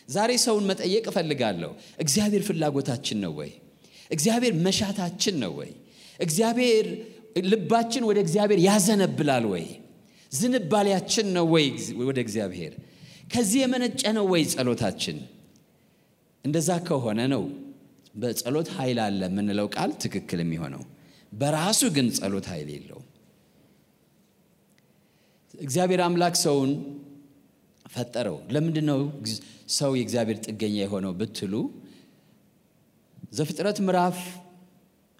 ዛሬ ሰውን መጠየቅ እፈልጋለሁ። እግዚአብሔር ፍላጎታችን ነው ወይ? እግዚአብሔር መሻታችን ነው ወይ? እግዚአብሔር ልባችን ወደ እግዚአብሔር ያዘነብላል ወይ? ዝንባሌያችን ነው ወይ ወደ እግዚአብሔር? ከዚህ የመነጨ ነው ወይ ጸሎታችን? እንደዛ ከሆነ ነው በጸሎት ኃይል አለ የምንለው ቃል ትክክል የሚሆነው። በራሱ ግን ጸሎት ኃይል የለውም። እግዚአብሔር አምላክ ሰውን ፈጠረው። ለምንድን ነው ሰው የእግዚአብሔር ጥገኛ የሆነው ብትሉ ዘፍጥረት ምዕራፍ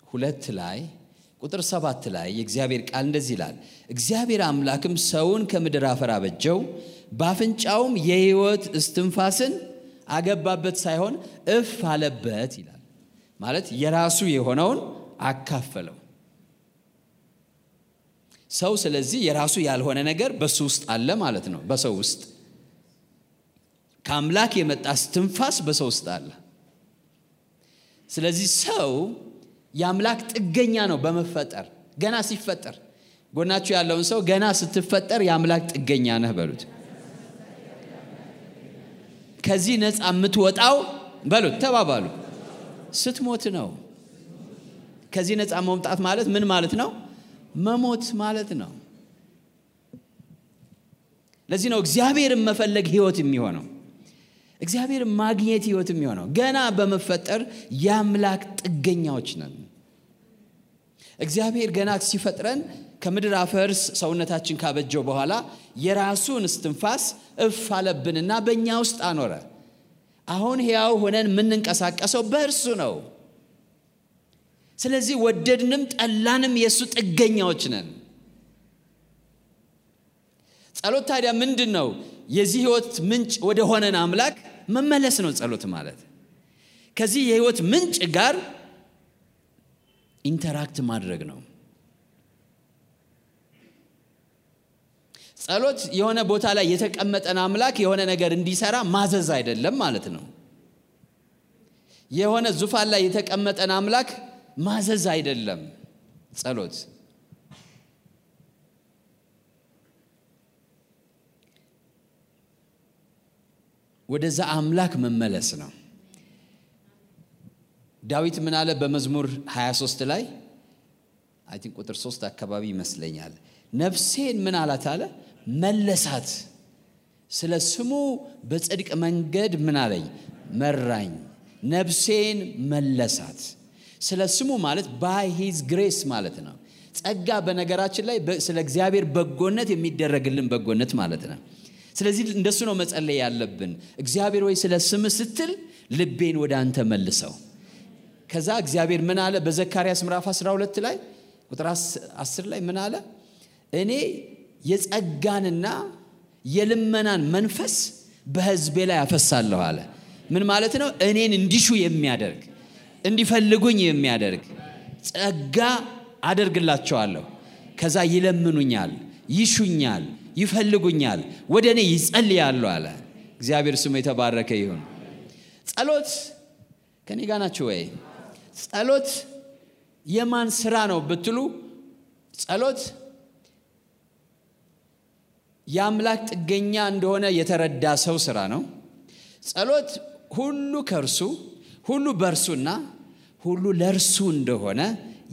ሁለት ላይ ቁጥር ሰባት ላይ የእግዚአብሔር ቃል እንደዚህ ይላል፣ እግዚአብሔር አምላክም ሰውን ከምድር አፈር አበጀው፣ በአፍንጫውም የሕይወት እስትንፋስን አገባበት ሳይሆን እፍ አለበት ይላል። ማለት የራሱ የሆነውን አካፈለው። ሰው ስለዚህ የራሱ ያልሆነ ነገር በሱ ውስጥ አለ ማለት ነው። በሰው ውስጥ ከአምላክ የመጣ እስትንፋስ በሰው ውስጥ አለ። ስለዚህ ሰው የአምላክ ጥገኛ ነው በመፈጠር ገና ሲፈጠር። ጎናችሁ ያለውን ሰው ገና ስትፈጠር የአምላክ ጥገኛ ነህ በሉት። ከዚህ ነፃ የምትወጣው በሉት ተባባሉ፣ ስትሞት ነው። ከዚህ ነፃ መውጣት ማለት ምን ማለት ነው? መሞት ማለት ነው። ለዚህ ነው እግዚአብሔርን መፈለግ ህይወት የሚሆነው እግዚአብሔርን ማግኘት ህይወት የሚሆነው ገና በመፈጠር የአምላክ ጥገኛዎች ነን። እግዚአብሔር ገና ሲፈጥረን ከምድር አፈር ሰውነታችን ካበጀው በኋላ የራሱን እስትንፋስ እፍ አለብንና በእኛ ውስጥ አኖረ። አሁን ሕያው ሆነን የምንንቀሳቀሰው በእርሱ ነው። ስለዚህ ወደድንም ጠላንም የእሱ ጥገኛዎች ነን። ጸሎት ታዲያ ምንድን ነው የዚህ ህይወት ምንጭ ወደ ሆነን አምላክ መመለስ ነው ጸሎት ማለት። ከዚህ የህይወት ምንጭ ጋር interact ማድረግ ነው። ጸሎት የሆነ ቦታ ላይ የተቀመጠን አምላክ የሆነ ነገር እንዲሰራ ማዘዝ አይደለም ማለት ነው። የሆነ ዙፋን ላይ የተቀመጠን አምላክ ማዘዝ አይደለም ጸሎት ወደዛ አምላክ መመለስ ነው። ዳዊት ምን አለ በመዝሙር 23 ላይ? I think ቁጥር 3 አካባቢ ይመስለኛል። ነፍሴን ምን አላት አለ? መለሳት። ስለ ስሙ በጽድቅ መንገድ ምን አለኝ? መራኝ። ነፍሴን መለሳት። ስለ ስሙ ማለት by his grace ማለት ነው። ጸጋ በነገራችን ላይ ስለ እግዚአብሔር በጎነት የሚደረግልን በጎነት ማለት ነው ስለዚህ እንደሱ ነው መጸለይ ያለብን። እግዚአብሔር ወይ ስለ ስም ስትል ልቤን ወደ አንተ መልሰው። ከዛ እግዚአብሔር ምን አለ? በዘካርያስ ምዕራፍ 12 ላይ ቁጥር 10 ላይ ምን አለ? እኔ የጸጋንና የልመናን መንፈስ በህዝቤ ላይ አፈሳለሁ አለ። ምን ማለት ነው? እኔን እንዲሹ የሚያደርግ እንዲፈልጉኝ የሚያደርግ። ጸጋ አደርግላቸዋለሁ። ከዛ ይለምኑኛል ይሹኛል ይፈልጉኛል ወደ እኔ ይጸልያሉ አለ። እግዚአብሔር ስሙ የተባረከ ይሁን። ጸሎት ከኔ ጋር ናችሁ ወይ? ጸሎት የማን ስራ ነው ብትሉ ጸሎት የአምላክ ጥገኛ እንደሆነ የተረዳ ሰው ስራ ነው። ጸሎት ሁሉ ከእርሱ ሁሉ በእርሱና ሁሉ ለእርሱ እንደሆነ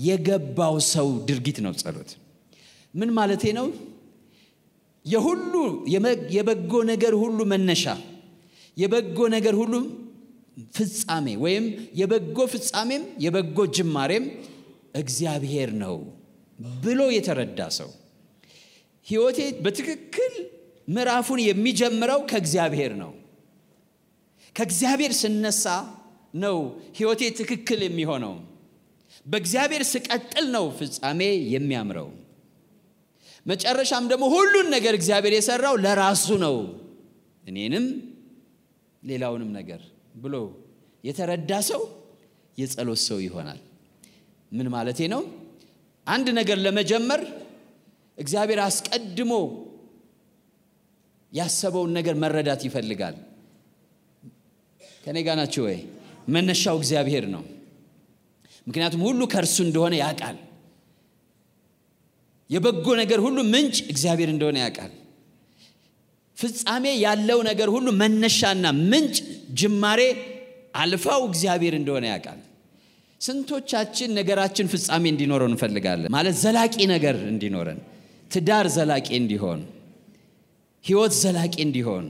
የገባው ሰው ድርጊት ነው ጸሎት። ምን ማለቴ ነው የሁሉ የበጎ ነገር ሁሉ መነሻ የበጎ ነገር ሁሉ ፍጻሜ ወይም የበጎ ፍጻሜም የበጎ ጅማሬም እግዚአብሔር ነው ብሎ የተረዳ ሰው ህይወቴ በትክክል ምዕራፉን የሚጀምረው ከእግዚአብሔር ነው። ከእግዚአብሔር ስነሳ ነው ህይወቴ ትክክል የሚሆነው። በእግዚአብሔር ስቀጥል ነው ፍጻሜ የሚያምረው መጨረሻም ደግሞ ሁሉን ነገር እግዚአብሔር የሰራው ለራሱ ነው። እኔንም ሌላውንም ነገር ብሎ የተረዳ ሰው የጸሎት ሰው ይሆናል። ምን ማለቴ ነው? አንድ ነገር ለመጀመር እግዚአብሔር አስቀድሞ ያሰበውን ነገር መረዳት ይፈልጋል። ከኔ ጋ ናቸው ወይ? መነሻው እግዚአብሔር ነው። ምክንያቱም ሁሉ ከእርሱ እንደሆነ ያውቃል የበጎ ነገር ሁሉ ምንጭ እግዚአብሔር እንደሆነ ያውቃል። ፍጻሜ ያለው ነገር ሁሉ መነሻና ምንጭ ጅማሬ አልፋው እግዚአብሔር እንደሆነ ያውቃል። ስንቶቻችን ነገራችን ፍጻሜ እንዲኖረን እንፈልጋለን? ማለት ዘላቂ ነገር እንዲኖረን ትዳር ዘላቂ እንዲሆን ህይወት ዘላቂ እንዲሆን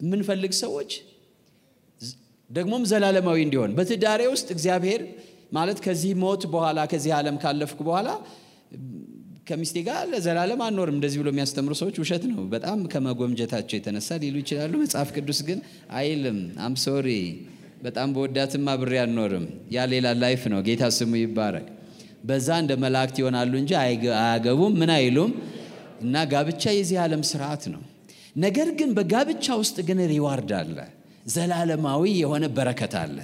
የምንፈልግ ሰዎች ደግሞም ዘላለማዊ እንዲሆን። በትዳሬ ውስጥ እግዚአብሔር ማለት ከዚህ ሞት በኋላ ከዚህ ዓለም ካለፍኩ በኋላ ከሚስቴ ጋር ለዘላለም አንኖርም። እንደዚህ ብሎ የሚያስተምሩ ሰዎች ውሸት ነው። በጣም ከመጎምጀታቸው የተነሳ ሊሉ ይችላሉ። መጽሐፍ ቅዱስ ግን አይልም። አም ሶሪ በጣም በወዳትም አብሬ አልኖርም። ያ ሌላ life ነው። ጌታ ስሙ ይባረክ። በዛ እንደ መላእክት ይሆናሉ እንጂ አያገቡም። ምን አይሉም? እና ጋብቻ የዚህ ዓለም ስርዓት ነው። ነገር ግን በጋብቻ ውስጥ ግን reward አለ። ዘላለማዊ የሆነ በረከት አለ።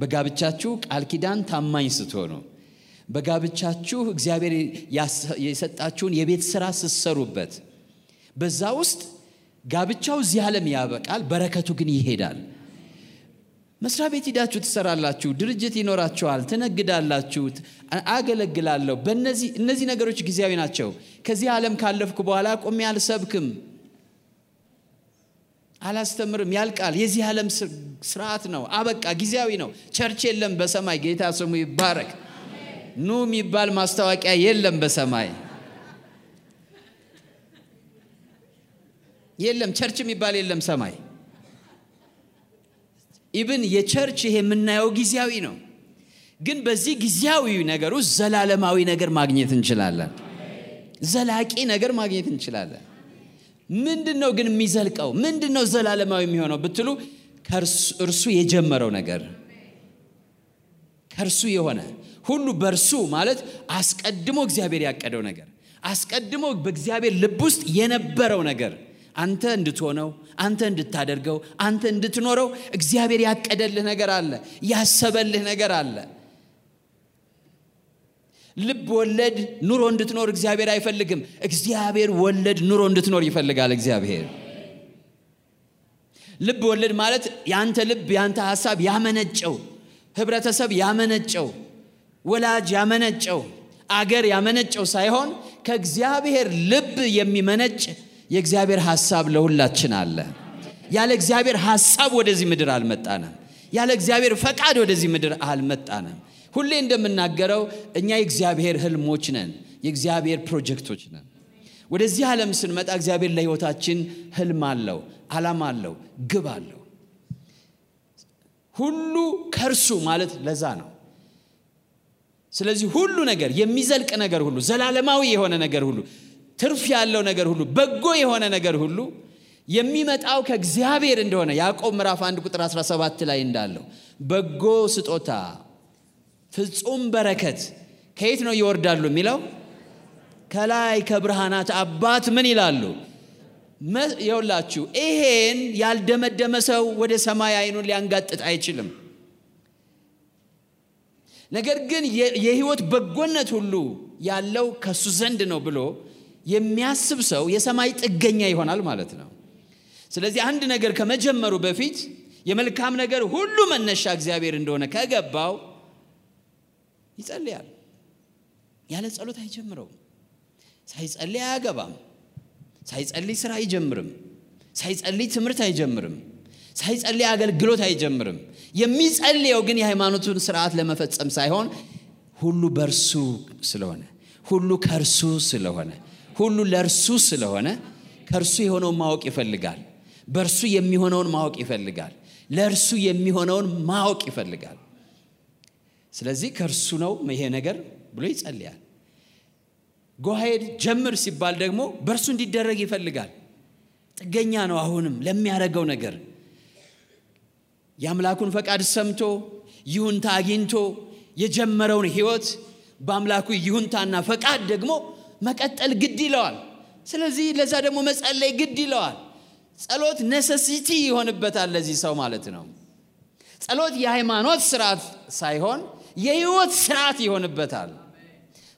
በጋብቻችሁ ቃል ኪዳን ታማኝ ስትሆኑ በጋብቻችሁ እግዚአብሔር የሰጣችሁን የቤት ስራ ስትሰሩበት። በዛ ውስጥ ጋብቻው እዚህ ዓለም ያበቃል በረከቱ ግን ይሄዳል። መስሪያ ቤት ሂዳችሁ ትሰራላችሁ ድርጅት ይኖራችኋል ትነግዳላችሁ አገለግላለሁ። በእነዚህ እነዚህ ነገሮች ጊዜያዊ ናቸው። ከዚህ ዓለም ካለፍኩ በኋላ ቆሜ አልሰብክም። አላስተምርም። ያልቃል። የዚህ ዓለም ስርዓት ነው። አበቃ። ጊዜያዊ ነው። ቸርች የለም በሰማይ። ጌታ ስሙ ይባረክ ኑ የሚባል ማስታወቂያ የለም በሰማይ። የለም church የሚባል የለም ሰማይ። even የ church ይሄ የምናየው ጊዜያዊ ነው። ግን በዚህ ጊዜያዊ ነገር ውስጥ ዘላለማዊ ነገር ማግኘት እንችላለን። ዘላቂ ነገር ማግኘት እንችላለን። ምንድን ነው ግን የሚዘልቀው? ምንድን ነው ዘላለማዊ የሚሆነው ብትሉ እርሱ የጀመረው ነገር ከእርሱ የሆነ ሁሉ በእርሱ ማለት አስቀድሞ እግዚአብሔር ያቀደው ነገር አስቀድሞ በእግዚአብሔር ልብ ውስጥ የነበረው ነገር አንተ እንድትሆነው አንተ እንድታደርገው አንተ እንድትኖረው እግዚአብሔር ያቀደልህ ነገር አለ ያሰበልህ ነገር አለ። ልብ ወለድ ኑሮ እንድትኖር እግዚአብሔር አይፈልግም። እግዚአብሔር ወለድ ኑሮ እንድትኖር ይፈልጋል እግዚአብሔር። ልብ ወለድ ማለት የአንተ ልብ የአንተ ሀሳብ ያመነጨው ህብረተሰብ ያመነጨው ወላጅ ያመነጨው አገር ያመነጨው ሳይሆን ከእግዚአብሔር ልብ የሚመነጭ የእግዚአብሔር ሐሳብ ለሁላችን አለ። ያለ እግዚአብሔር ሐሳብ ወደዚህ ምድር አልመጣንም። ያለ እግዚአብሔር ፈቃድ ወደዚህ ምድር አልመጣንም። ሁሌ እንደምናገረው እኛ የእግዚአብሔር ህልሞች ነን የእግዚአብሔር ፕሮጀክቶች ነን። ወደዚህ ዓለም ስንመጣ እግዚአብሔር ለህይወታችን ህልም አለው አላማ አለው ግብ አለው ሁሉ ከእርሱ ማለት ለዛ ነው። ስለዚህ ሁሉ ነገር የሚዘልቅ ነገር ሁሉ ዘላለማዊ የሆነ ነገር ሁሉ ትርፍ ያለው ነገር ሁሉ በጎ የሆነ ነገር ሁሉ የሚመጣው ከእግዚአብሔር እንደሆነ ያዕቆብ ምዕራፍ 1 ቁጥር 17 ላይ እንዳለው በጎ ስጦታ ፍጹም በረከት ከየት ነው ይወርዳሉ የሚለው? ከላይ ከብርሃናት አባት ምን ይላሉ የውላችሁ ይሄን ያልደመደመ ሰው ወደ ሰማይ አይኑን ሊያንጋጥጥ አይችልም። ነገር ግን የህይወት በጎነት ሁሉ ያለው ከሱ ዘንድ ነው ብሎ የሚያስብ ሰው የሰማይ ጥገኛ ይሆናል ማለት ነው። ስለዚህ አንድ ነገር ከመጀመሩ በፊት የመልካም ነገር ሁሉ መነሻ እግዚአብሔር እንደሆነ ከገባው ይጸልያል። ያለ ጸሎት አይጀምረውም። ሳይጸልይ አያገባም ሳይጸልይ ስራ አይጀምርም። ሳይጸልይ ትምህርት አይጀምርም። ሳይጸልይ አገልግሎት አይጀምርም። የሚጸልየው ግን የሃይማኖቱን ስርዓት ለመፈጸም ሳይሆን ሁሉ በእርሱ ስለሆነ ሁሉ ከእርሱ ስለሆነ ሁሉ ለእርሱ ስለሆነ ከእርሱ የሆነውን ማወቅ ይፈልጋል። በእርሱ የሚሆነውን ማወቅ ይፈልጋል። ለእርሱ የሚሆነውን ማወቅ ይፈልጋል። ስለዚህ ከእርሱ ነው ይሄ ነገር ብሎ ይጸልያል ጎሄድ ጀምር ሲባል ደግሞ በእርሱ እንዲደረግ ይፈልጋል። ጥገኛ ነው አሁንም ለሚያደርገው ነገር። የአምላኩን ፈቃድ ሰምቶ ይሁንታ አግኝቶ የጀመረውን ህይወት በአምላኩ ይሁንታና ፈቃድ ደግሞ መቀጠል ግድ ይለዋል። ስለዚህ ለዛ ደግሞ መጸለይ ግድ ይለዋል። ጸሎት ነሰሲቲ ይሆንበታል ለዚህ ሰው ማለት ነው። ጸሎት የሃይማኖት ስርዓት ሳይሆን የህይወት ስርዓት ይሆንበታል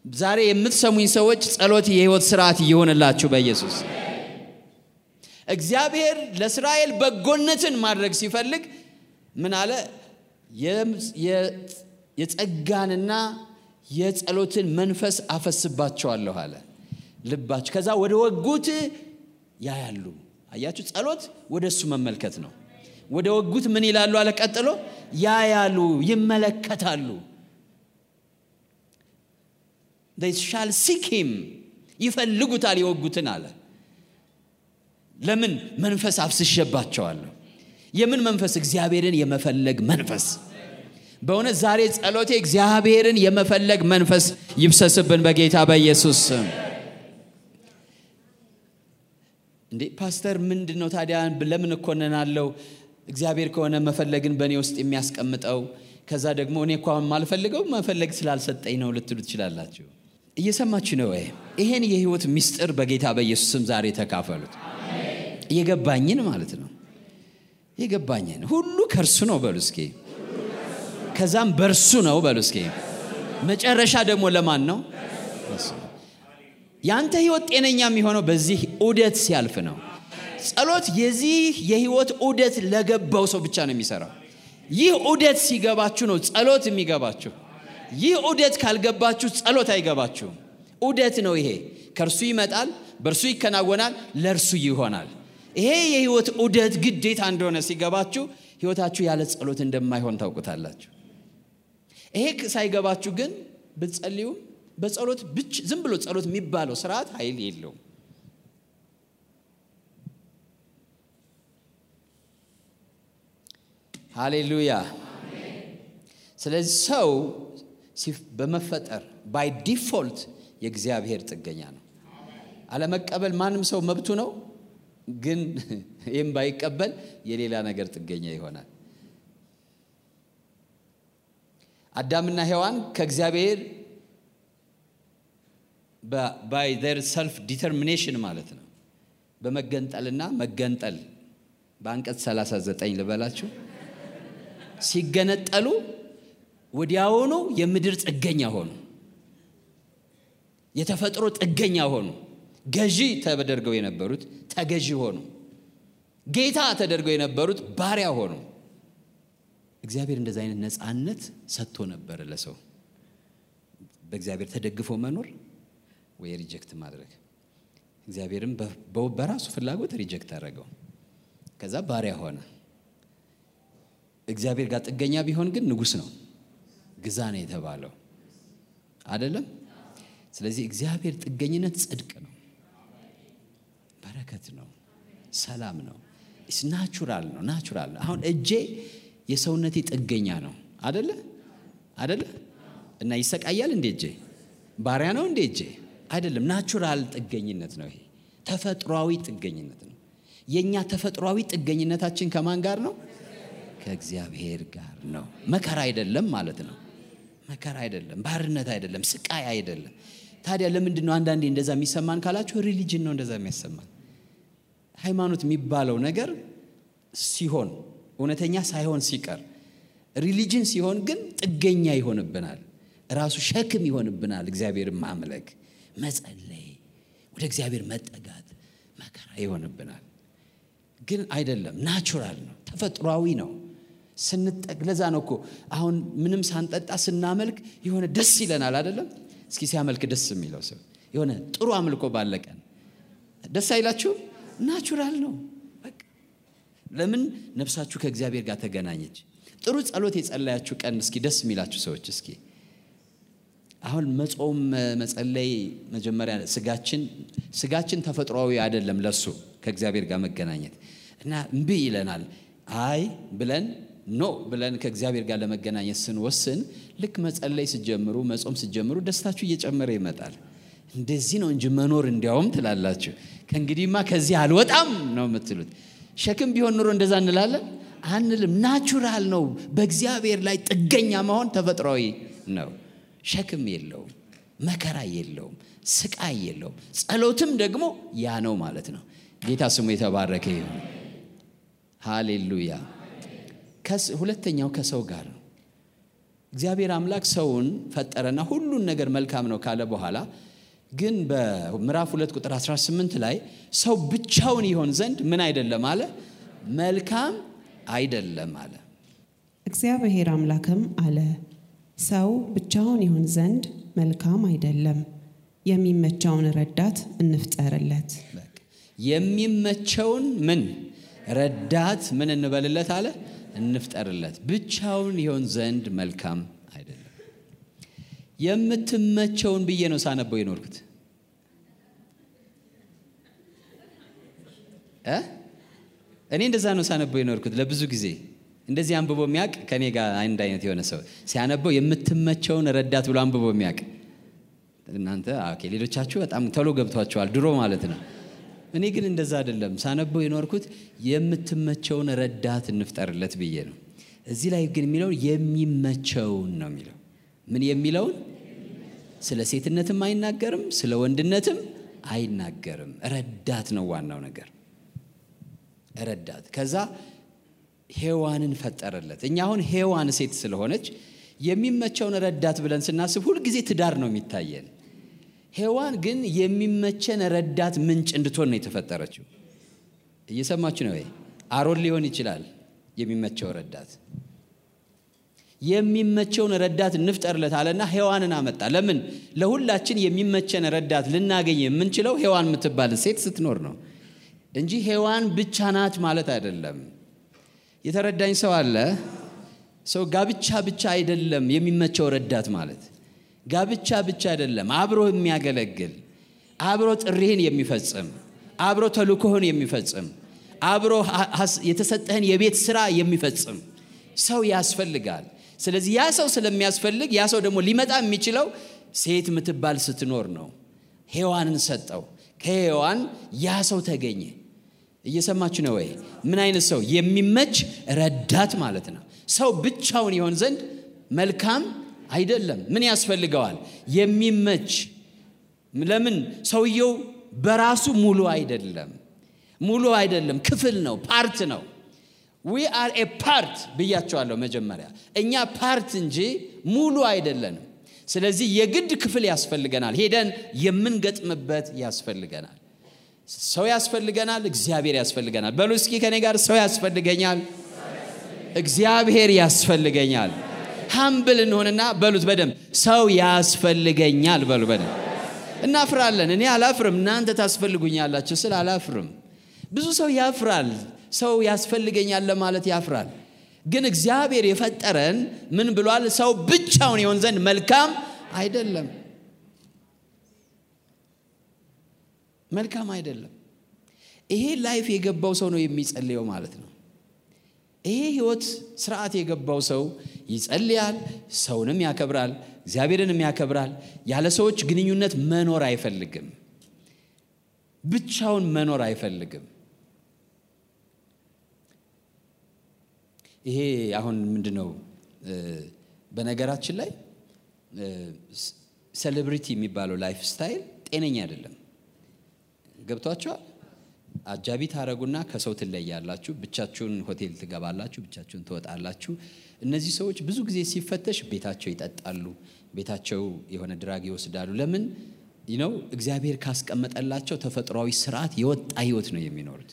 ዛሬ የምትሰሙኝ ሰዎች ጸሎት የህይወት ስርዓት ይሆንላችሁ በኢየሱስ። እግዚአብሔር ለእስራኤል በጎነትን ማድረግ ሲፈልግ ምን አለ? የጸጋንና የጸሎትን መንፈስ አፈስባቸዋለሁ አለ። ልባቸው ከዛ ወደ ወጉት ያያሉ። አያችሁ? ጸሎት ወደ እሱ መመልከት ነው። ወደ ወጉት ምን ይላሉ አለ ቀጥሎ? ያያሉ ይመለከታሉ ሻል ሲኪም ይፈልጉታል የወጉትን አለ። ለምን? መንፈስ አፍስሸባቸዋለሁ የምን መንፈስ? እግዚአብሔርን የመፈለግ መንፈስ። በእውነት ዛሬ ጸሎቴ እግዚአብሔርን የመፈለግ መንፈስ ይብሰስብን በጌታ በኢየሱስ እንዴ ፓስተር ምንድን ነው ታዲያ? ለምን እኮነናለው እግዚአብሔር ከሆነ መፈለግን በእኔ ውስጥ የሚያስቀምጠው። ከዛ ደግሞ እኔ እኳ ማልፈልገው መፈለግ ስላልሰጠኝ ነው ልትሉ ትችላላችሁ እየሰማችሁ ነው ወይ? ይሄን የህይወት ሚስጥር በጌታ በኢየሱስ ስም ዛሬ ተካፈሉት። የገባኝን ማለት ነው። የገባኝን ሁሉ ከእርሱ ነው በሉ ከዛም በእርሱ ነው በሉ መጨረሻ ደግሞ ለማን ነው። ያንተ ህይወት ጤነኛ የሚሆነው በዚህ ዑደት ሲያልፍ ነው። ጸሎት የዚህ የህይወት ዑደት ለገባው ሰው ብቻ ነው የሚሰራው። ይህ ዑደት ሲገባችሁ ነው ጸሎት የሚገባችሁ ይህ ዑደት ካልገባችሁ ጸሎት አይገባችሁም። ዑደት ነው ይሄ። ከእርሱ ይመጣል በእርሱ ይከናወናል ለእርሱ ይሆናል። ይሄ የህይወት ዑደት ግዴታ እንደሆነ ሲገባችሁ ህይወታችሁ ያለ ጸሎት እንደማይሆን ታውቁታላችሁ። ይሄ ሳይገባችሁ ግን ብትጸልዩም በጸሎት ብቻ ዝም ብሎ ጸሎት የሚባለው ስርዓት ኃይል የለውም። ሃሌሉያ። ስለዚህ ሰው በመፈጠር by default የእግዚአብሔር ጥገኛ ነው። አለመቀበል ማንም ሰው መብቱ ነው። ግን ይህም ባይቀበል የሌላ ነገር ጥገኛ ይሆናል። አዳምና ሔዋን ከእግዚአብሔር by their self determination ማለት ነው በመገንጠልና መገንጠል በአንቀጽ 39 ልበላችሁ ሲገነጠሉ ወዲያውኑ የምድር ጥገኛ ሆኑ። የተፈጥሮ ጥገኛ ሆኑ። ገዢ ተደርገው የነበሩት ተገዢ ሆኑ። ጌታ ተደርገው የነበሩት ባሪያ ሆኑ። እግዚአብሔር እንደዚህ አይነት ነፃነት ሰጥቶ ነበር ለሰው በእግዚአብሔር ተደግፎ መኖር ወይ ሪጀክት ማድረግ። እግዚአብሔርም በራሱ ፍላጎት ሪጀክት አደረገው። ከዛ ባሪያ ሆነ። እግዚአብሔር ጋር ጥገኛ ቢሆን ግን ንጉሥ ነው፣ ግዛ ነው የተባለው። አይደለም። ስለዚህ እግዚአብሔር ጥገኝነት ጽድቅ ነው፣ በረከት ነው፣ ሰላም ነው፣ natural ነው። natural ነው። አሁን እጄ የሰውነቴ ጥገኛ ነው። አደለ አደለ እና ይሰቃያል እንዴ እጄ? ባሪያ ነው እንዴ እጄ? አይደለም። natural ጥገኝነት ነው ይሄ። ተፈጥሯዊ ጥገኝነት ነው። የእኛ ተፈጥሯዊ ጥገኝነታችን ከማን ጋር ነው? ከእግዚአብሔር ጋር ነው። መከራ አይደለም ማለት ነው መከራ አይደለም ባርነት አይደለም ስቃይ አይደለም። ታዲያ ለምንድን ነው አንዳንዴ እንደዛ የሚሰማን ካላችሁ religion ነው እንደዛ የሚያሰማን? ሃይማኖት የሚባለው ነገር ሲሆን እውነተኛ ሳይሆን ሲቀር religion ሲሆን ግን ጥገኛ ይሆንብናል። ራሱ ሸክም ይሆንብናል እግዚአብሔርን ማምለክ መጸለይ ወደ እግዚአብሔር መጠጋት መከራ ይሆንብናል። ግን አይደለም natural ነው ተፈጥሯዊ ነው ስንጠቅ ለዛ ነው እኮ አሁን ምንም ሳንጠጣ ስናመልክ የሆነ ደስ ይለናል አይደለም? እስኪ ሲያመልክ ደስ የሚለው ሰው የሆነ ጥሩ አምልኮ ባለ ቀን። ደስ አይላችሁም natural ነው። ለምን? ነፍሳችሁ ከእግዚአብሔር ጋር ተገናኘች። ጥሩ ጸሎት የጸለያችሁ ቀን እስኪ ደስ የሚላችሁ ሰዎች እስኪ። አሁን መጾም መጸለይ መጀመሪያ ስጋችን ስጋችን ተፈጥሯዊ አይደለም ለሱ ከእግዚአብሔር ጋር መገናኘት። እና እምቢ ይለናል። አይ ብለን no ብለን ከእግዚአብሔር ጋር ለመገናኘት ስንወስን ልክ መጸለይ ስጀምሩ መጾም ስጀምሩ ደስታችሁ እየጨመረ ይመጣል። እንደዚህ ነው እንጂ መኖር እንዲያውም ትላላችሁ። ከእንግዲህማ ከዚህ አልወጣም ነው የምትሉት። ሸክም ቢሆን ኑሮ እንደዛ እንላለን? አንልም። natural ነው። በእግዚአብሔር ላይ ጥገኛ መሆን ተፈጥሯዊ ነው። ሸክም የለውም መከራ የለውም ስቃይ የለውም። ጸሎትም ደግሞ ያ ነው ማለት ነው። ጌታ ስሙ የተባረከ ይሁን። ሃሌሉያ ሁለተኛው ከሰው ጋር ነው። እግዚአብሔር አምላክ ሰውን ፈጠረና ሁሉን ነገር መልካም ነው ካለ በኋላ ግን በምዕራፍ ሁለት ቁጥር 18 ላይ ሰው ብቻውን ይሆን ዘንድ ምን አይደለም አለ? መልካም አይደለም አለ። እግዚአብሔር አምላክም አለ ሰው ብቻውን ይሆን ዘንድ መልካም አይደለም የሚመቸውን ረዳት እንፍጠርለት። የሚመቸውን ምን? ረዳት ምን እንበልለት አለ እንፍጠርለት። ብቻውን ይሆን ዘንድ መልካም አይደለም። የምትመቸውን ብዬ ነው ሳነበው የኖርኩት። እኔ እንደዛ ነው ሳነበው የኖርኩት ለብዙ ጊዜ። እንደዚህ አንብቦ የሚያውቅ ከኔ ጋር አንድ አይነት የሆነ ሰው ሲያነበው የምትመቸውን ረዳት ብሎ አንብቦ የሚያውቅ። እናንተ ሌሎቻችሁ በጣም ቶሎ ገብቷቸዋል ድሮ ማለት ነው እኔ ግን እንደዛ አይደለም። ሳነበው የኖርኩት የምትመቸውን ረዳት እንፍጠርለት ብዬ ነው። እዚህ ላይ ግን የሚለውን የሚመቸውን ነው የሚለው። ምን የሚለውን? ስለ ሴትነትም አይናገርም ስለ ወንድነትም አይናገርም። ረዳት ነው ዋናው ነገር። ረዳት። ከዛ ሔዋንን ፈጠረለት። እኛ አሁን ሔዋን ሴት ስለሆነች የሚመቸውን ረዳት ብለን ስናስብ ሁልጊዜ ትዳር ነው የሚታየን ሔዋን ግን የሚመቸን ረዳት ምንጭ እንድትሆን ነው የተፈጠረችው። እየሰማችሁ ነው? ወይ አሮን ሊሆን ይችላል የሚመቸው ረዳት። የሚመቸውን ረዳት እንፍጠርለት አለና ሔዋንን አመጣ። ለምን? ለሁላችን የሚመቸን ረዳት ልናገኝ የምንችለው ሔዋን የምትባል ሴት ስትኖር ነው እንጂ ሔዋን ብቻ ናት ማለት አይደለም። የተረዳኝ ሰው አለ? ሰው ጋብቻ ብቻ አይደለም የሚመቸው ረዳት ማለት ጋብቻ ብቻ አይደለም አብሮ የሚያገለግል አብሮ ጥሪህን የሚፈጽም አብሮ ተልኮህን የሚፈጽም አብሮ የተሰጠህን የቤት ስራ የሚፈጽም ሰው ያስፈልጋል። ስለዚህ ያ ሰው ስለሚያስፈልግ ያ ሰው ደግሞ ሊመጣ የሚችለው ሴት ምትባል ስትኖር ነው። ሔዋንን ሰጠው። ከሔዋን ያ ሰው ተገኘ። እየሰማችሁ ነው ወይ? ምን አይነት ሰው? የሚመች ረዳት ማለት ነው። ሰው ብቻውን ይሆን ዘንድ መልካም አይደለም። ምን ያስፈልገዋል? የሚመች ለምን? ሰውየው በራሱ ሙሉ አይደለም። ሙሉ አይደለም፣ ክፍል ነው፣ part ነው። we are a part ብያቸዋለሁ መጀመሪያ። እኛ part እንጂ ሙሉ አይደለንም። ስለዚህ የግድ ክፍል ያስፈልገናል። ሄደን የምንገጥምበት ያስፈልገናል። ሰው ያስፈልገናል። እግዚአብሔር ያስፈልገናል። በሉ እስኪ ከኔ ጋር ሰው ያስፈልገኛል፣ እግዚአብሔር ያስፈልገኛል። ሀምብል እንሆንና በሉት በደንብ ሰው ያስፈልገኛል በሉ በደንብ። እናፍራለን። እኔ አላፍርም፣ እናንተ ታስፈልጉኛላችሁ ስል አላፍርም። ብዙ ሰው ያፍራል። ሰው ያስፈልገኛል ለማለት ያፍራል። ግን እግዚአብሔር የፈጠረን ምን ብሏል? ሰው ብቻውን ይሆን ዘንድ መልካም አይደለም፣ መልካም አይደለም። ይሄ ላይፍ የገባው ሰው ነው የሚጸልየው ማለት ነው። ይሄ ህይወት ስርዓት የገባው ሰው ይጸልያል፣ ሰውንም ያከብራል፣ እግዚአብሔርንም ያከብራል። ያለ ሰዎች ግንኙነት መኖር አይፈልግም። ብቻውን መኖር አይፈልግም። ይሄ አሁን ምንድን ነው? በነገራችን ላይ celebrity የሚባለው lifestyle ጤነኛ አይደለም። ገብቷቸዋል። አጃቢ ታረጉና ከሰው ትለያላችሁ። ብቻችሁን ሆቴል ትገባላችሁ፣ ብቻችሁን ትወጣላችሁ። እነዚህ ሰዎች ብዙ ጊዜ ሲፈተሽ ቤታቸው ይጠጣሉ፣ ቤታቸው የሆነ drug ይወስዳሉ። ለምን ነው? እግዚአብሔር ካስቀመጠላቸው ተፈጥሯዊ ስርዓት የወጣ ህይወት ነው የሚኖሩት።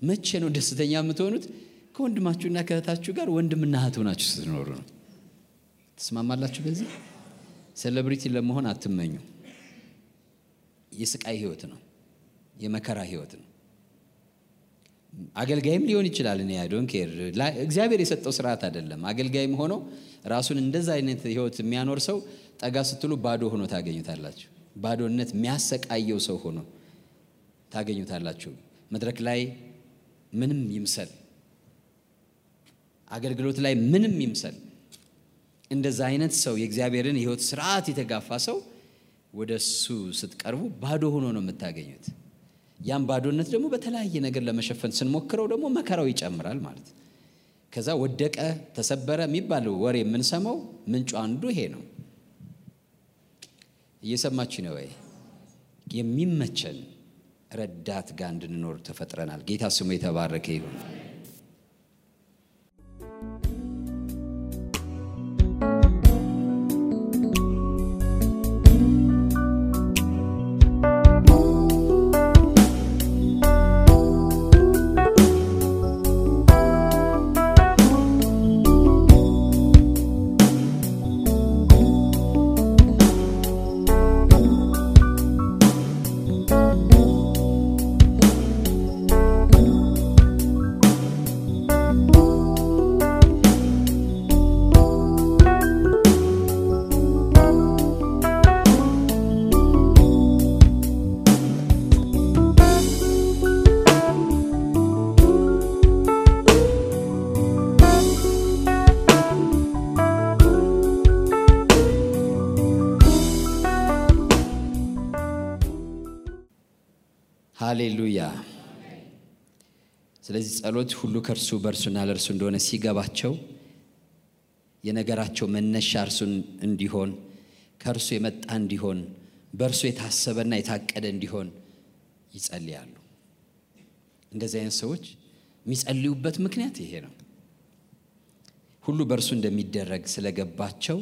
መቼ ነው ደስተኛ የምትሆኑት? ከወንድማችሁና ከእህታችሁ ጋር ወንድምና እህት ሆናችሁ ስትኖሩ ነው። ትስማማላችሁ? በዚህ celebrity ለመሆን አትመኙ። የስቃይ ህይወት ነው፣ የመከራ ህይወት ነው። አገልጋይም ሊሆን ይችላል። እኔ don't care እግዚአብሔር የሰጠው ስርዓት አይደለም። አገልጋይም ሆኖ ራሱን እንደዛ አይነት ህይወት የሚያኖር ሰው ጠጋ ስትሉ ባዶ ሆኖ ታገኙታላችሁ። ባዶነት የሚያሰቃየው ሰው ሆኖ ታገኙታላችሁ። መድረክ ላይ ምንም ይምሰል አገልግሎት ላይ ምንም ይምሰል እንደዛ አይነት ሰው የእግዚአብሔርን የህይወት ስርዓት የተጋፋ ሰው ወደ እሱ ስትቀርቡ ባዶ ሆኖ ነው የምታገኙት። ያም ባዶነት ደግሞ በተለያየ ነገር ለመሸፈን ስንሞክረው ደግሞ መከራው ይጨምራል ማለት ከዛ ወደቀ፣ ተሰበረ የሚባል ወሬ የምንሰማው ምንጩ አንዱ ይሄ ነው። እየሰማችሁ ነው ወይ? የሚመቸን ረዳት ጋር እንድንኖር ተፈጥረናል። ጌታ ስሙ የተባረከ ይሁን። ሃሌሉያ። ስለዚህ ጸሎት ሁሉ ከእርሱ በእርሱና ለእርሱ እንደሆነ ሲገባቸው የነገራቸው መነሻ እርሱን እንዲሆን ከእርሱ የመጣ እንዲሆን በእርሱ የታሰበና የታቀደ እንዲሆን ይጸልያሉ። እንደዚህ አይነት ሰዎች የሚጸልዩበት ምክንያት ይሄ ነው። ሁሉ በእርሱ እንደሚደረግ ስለገባቸው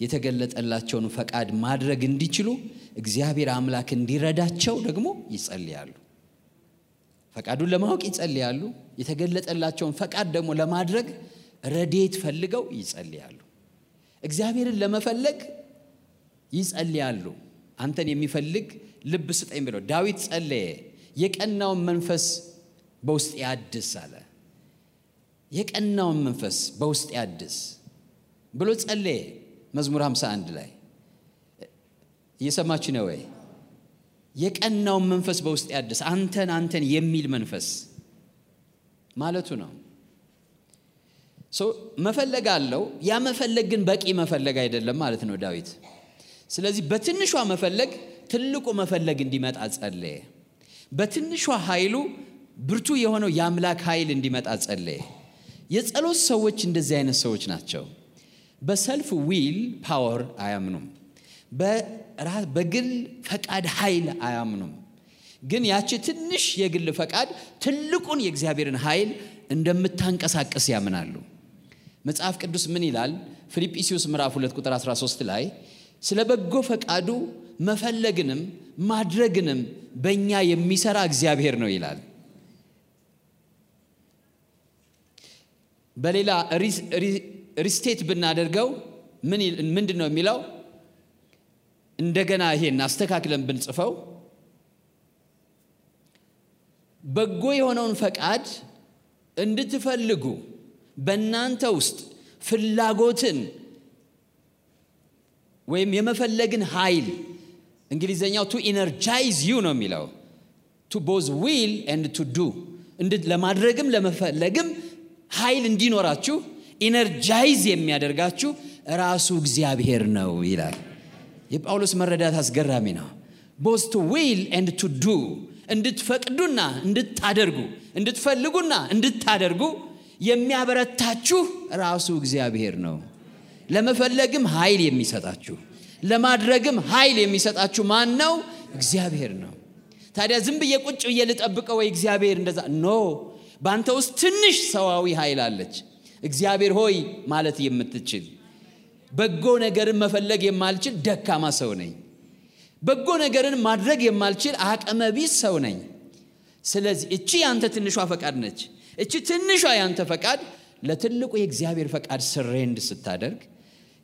የተገለጠላቸውን ፈቃድ ማድረግ እንዲችሉ እግዚአብሔር አምላክ እንዲረዳቸው ደግሞ ይጸልያሉ። ፈቃዱን ለማወቅ ይጸልያሉ። የተገለጠላቸውን ፈቃድ ደግሞ ለማድረግ ረዴት ፈልገው ይጸልያሉ። እግዚአብሔርን ለመፈለግ ይጸልያሉ። አንተን የሚፈልግ ልብ ስጠኝ ብለው ዳዊት ጸለየ። የቀናውን መንፈስ በውስጥ ያድስ አለ። የቀናውን መንፈስ በውስጥ ያድስ ብሎ ጸለየ። መዝሙር 51 ላይ እየሰማችሁ ነው ወይ? የቀናውን መንፈስ በውስጥ ያድስ፣ አንተን አንተን የሚል መንፈስ ማለቱ ነው። መፈለግ አለው። ያ መፈለግ ግን በቂ መፈለግ አይደለም ማለት ነው ዳዊት። ስለዚህ በትንሿ መፈለግ ትልቁ መፈለግ እንዲመጣ ጸለየ። በትንሿ ኃይሉ ብርቱ የሆነው የአምላክ ኃይል እንዲመጣ ጸለየ። የጸሎት ሰዎች እንደዚህ አይነት ሰዎች ናቸው። በ self willpower አያምኑም። በግል ፈቃድ ኃይል አያምኑም። ግን ያቺ ትንሽ የግል ፈቃድ ትልቁን የእግዚአብሔርን ኃይል እንደምታንቀሳቀስ ያምናሉ። መጽሐፍ ቅዱስ ምን ይላል? ፊልጵስዩስ ምዕራፍ 2 ቁጥር 13 ላይ ስለ በጎ ፈቃዱ መፈለግንም ማድረግንም በእኛ የሚሰራ እግዚአብሔር ነው ይላል። በሌላ restate ብናደርገው ምንድን ነው የሚለው? እንደገና ይሄን አስተካክለን ብንጽፈው በጎ የሆነውን ፈቃድ እንድትፈልጉ በእናንተ ውስጥ ፍላጎትን ወይም የመፈለግን ኃይል እንግሊዝኛው to energize you ነው የሚለው to both will and to do ለማድረግም ለመፈለግም ኃይል እንዲኖራችሁ energize የሚያደርጋችሁ ራሱ እግዚአብሔር ነው ይላል። የጳውሎስ መረዳት አስገራሚ ነው። both to will and to do እንድትፈቅዱና እንድታደርጉ እንድትፈልጉና እንድታደርጉ የሚያበረታችሁ ራሱ እግዚአብሔር ነው። ለመፈለግም ኃይል የሚሰጣችሁ ለማድረግም ኃይል የሚሰጣችሁ ማን ነው? እግዚአብሔር ነው። ታዲያ ዝም ብዬ ቁጭ ብዬ ልጠብቀው ወይ እግዚአብሔር እንደዛ no። በአንተ ውስጥ ትንሽ ሰዋዊ ኃይል አለች። እግዚአብሔር ሆይ ማለት የምትችል በጎ ነገርን መፈለግ የማልችል ደካማ ሰው ነኝ። በጎ ነገርን ማድረግ የማልችል አቅመ ቢስ ሰው ነኝ። ስለዚህ እቺ ያንተ ትንሿ ፈቃድ ነች። እቺ ትንሿ ያንተ ፈቃድ ለትልቁ የእግዚአብሔር ፈቃድ surrender ስታደርግ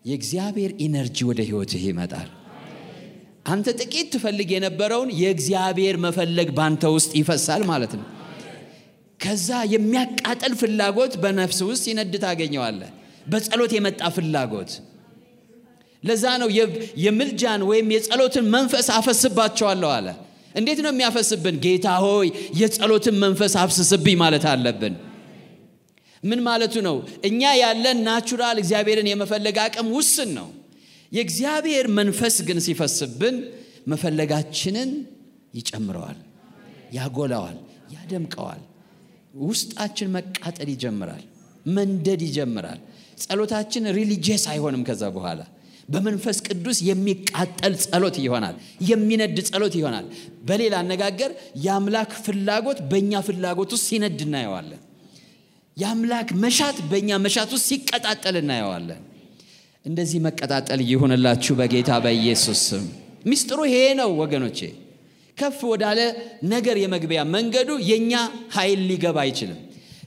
የእግዚአብሔር ኢነርጂ ወደ ህይወትህ ይመጣል። አንተ ጥቂት ትፈልግ የነበረውን የእግዚአብሔር መፈለግ ባንተ ውስጥ ይፈሳል ማለት ነው። ከዛ የሚያቃጠል ፍላጎት በነፍስ ውስጥ ይነድ ታገኘዋለህ። በጸሎት የመጣ ፍላጎት ለዛ ነው የምልጃን ወይም የጸሎትን መንፈስ አፈስባቸዋለሁ አለ። እንዴት ነው የሚያፈስብን? ጌታ ሆይ የጸሎትን መንፈስ አፍስስብኝ ማለት አለብን። ምን ማለቱ ነው? እኛ ያለን natural እግዚአብሔርን የመፈለግ አቅም ውስን ነው። የእግዚአብሔር መንፈስ ግን ሲፈስብን መፈለጋችንን ይጨምረዋል፣ ያጎላዋል፣ ያደምቀዋል። ውስጣችን መቃጠል ይጀምራል፣ መንደድ ይጀምራል። ጸሎታችን religious አይሆንም ከዛ በኋላ በመንፈስ ቅዱስ የሚቃጠል ጸሎት ይሆናል። የሚነድ ጸሎት ይሆናል። በሌላ አነጋገር የአምላክ ፍላጎት በእኛ ፍላጎት ውስጥ ሲነድ እናየዋለን። የአምላክ መሻት በእኛ መሻት ውስጥ ሲቀጣጠል እናየዋለን። እንደዚህ መቀጣጠል ይሁንላችሁ በጌታ በኢየሱስ ስም። ሚስጥሩ ይሄ ነው ወገኖቼ። ከፍ ወዳለ ነገር የመግቢያ መንገዱ የእኛ ኃይል ሊገባ አይችልም።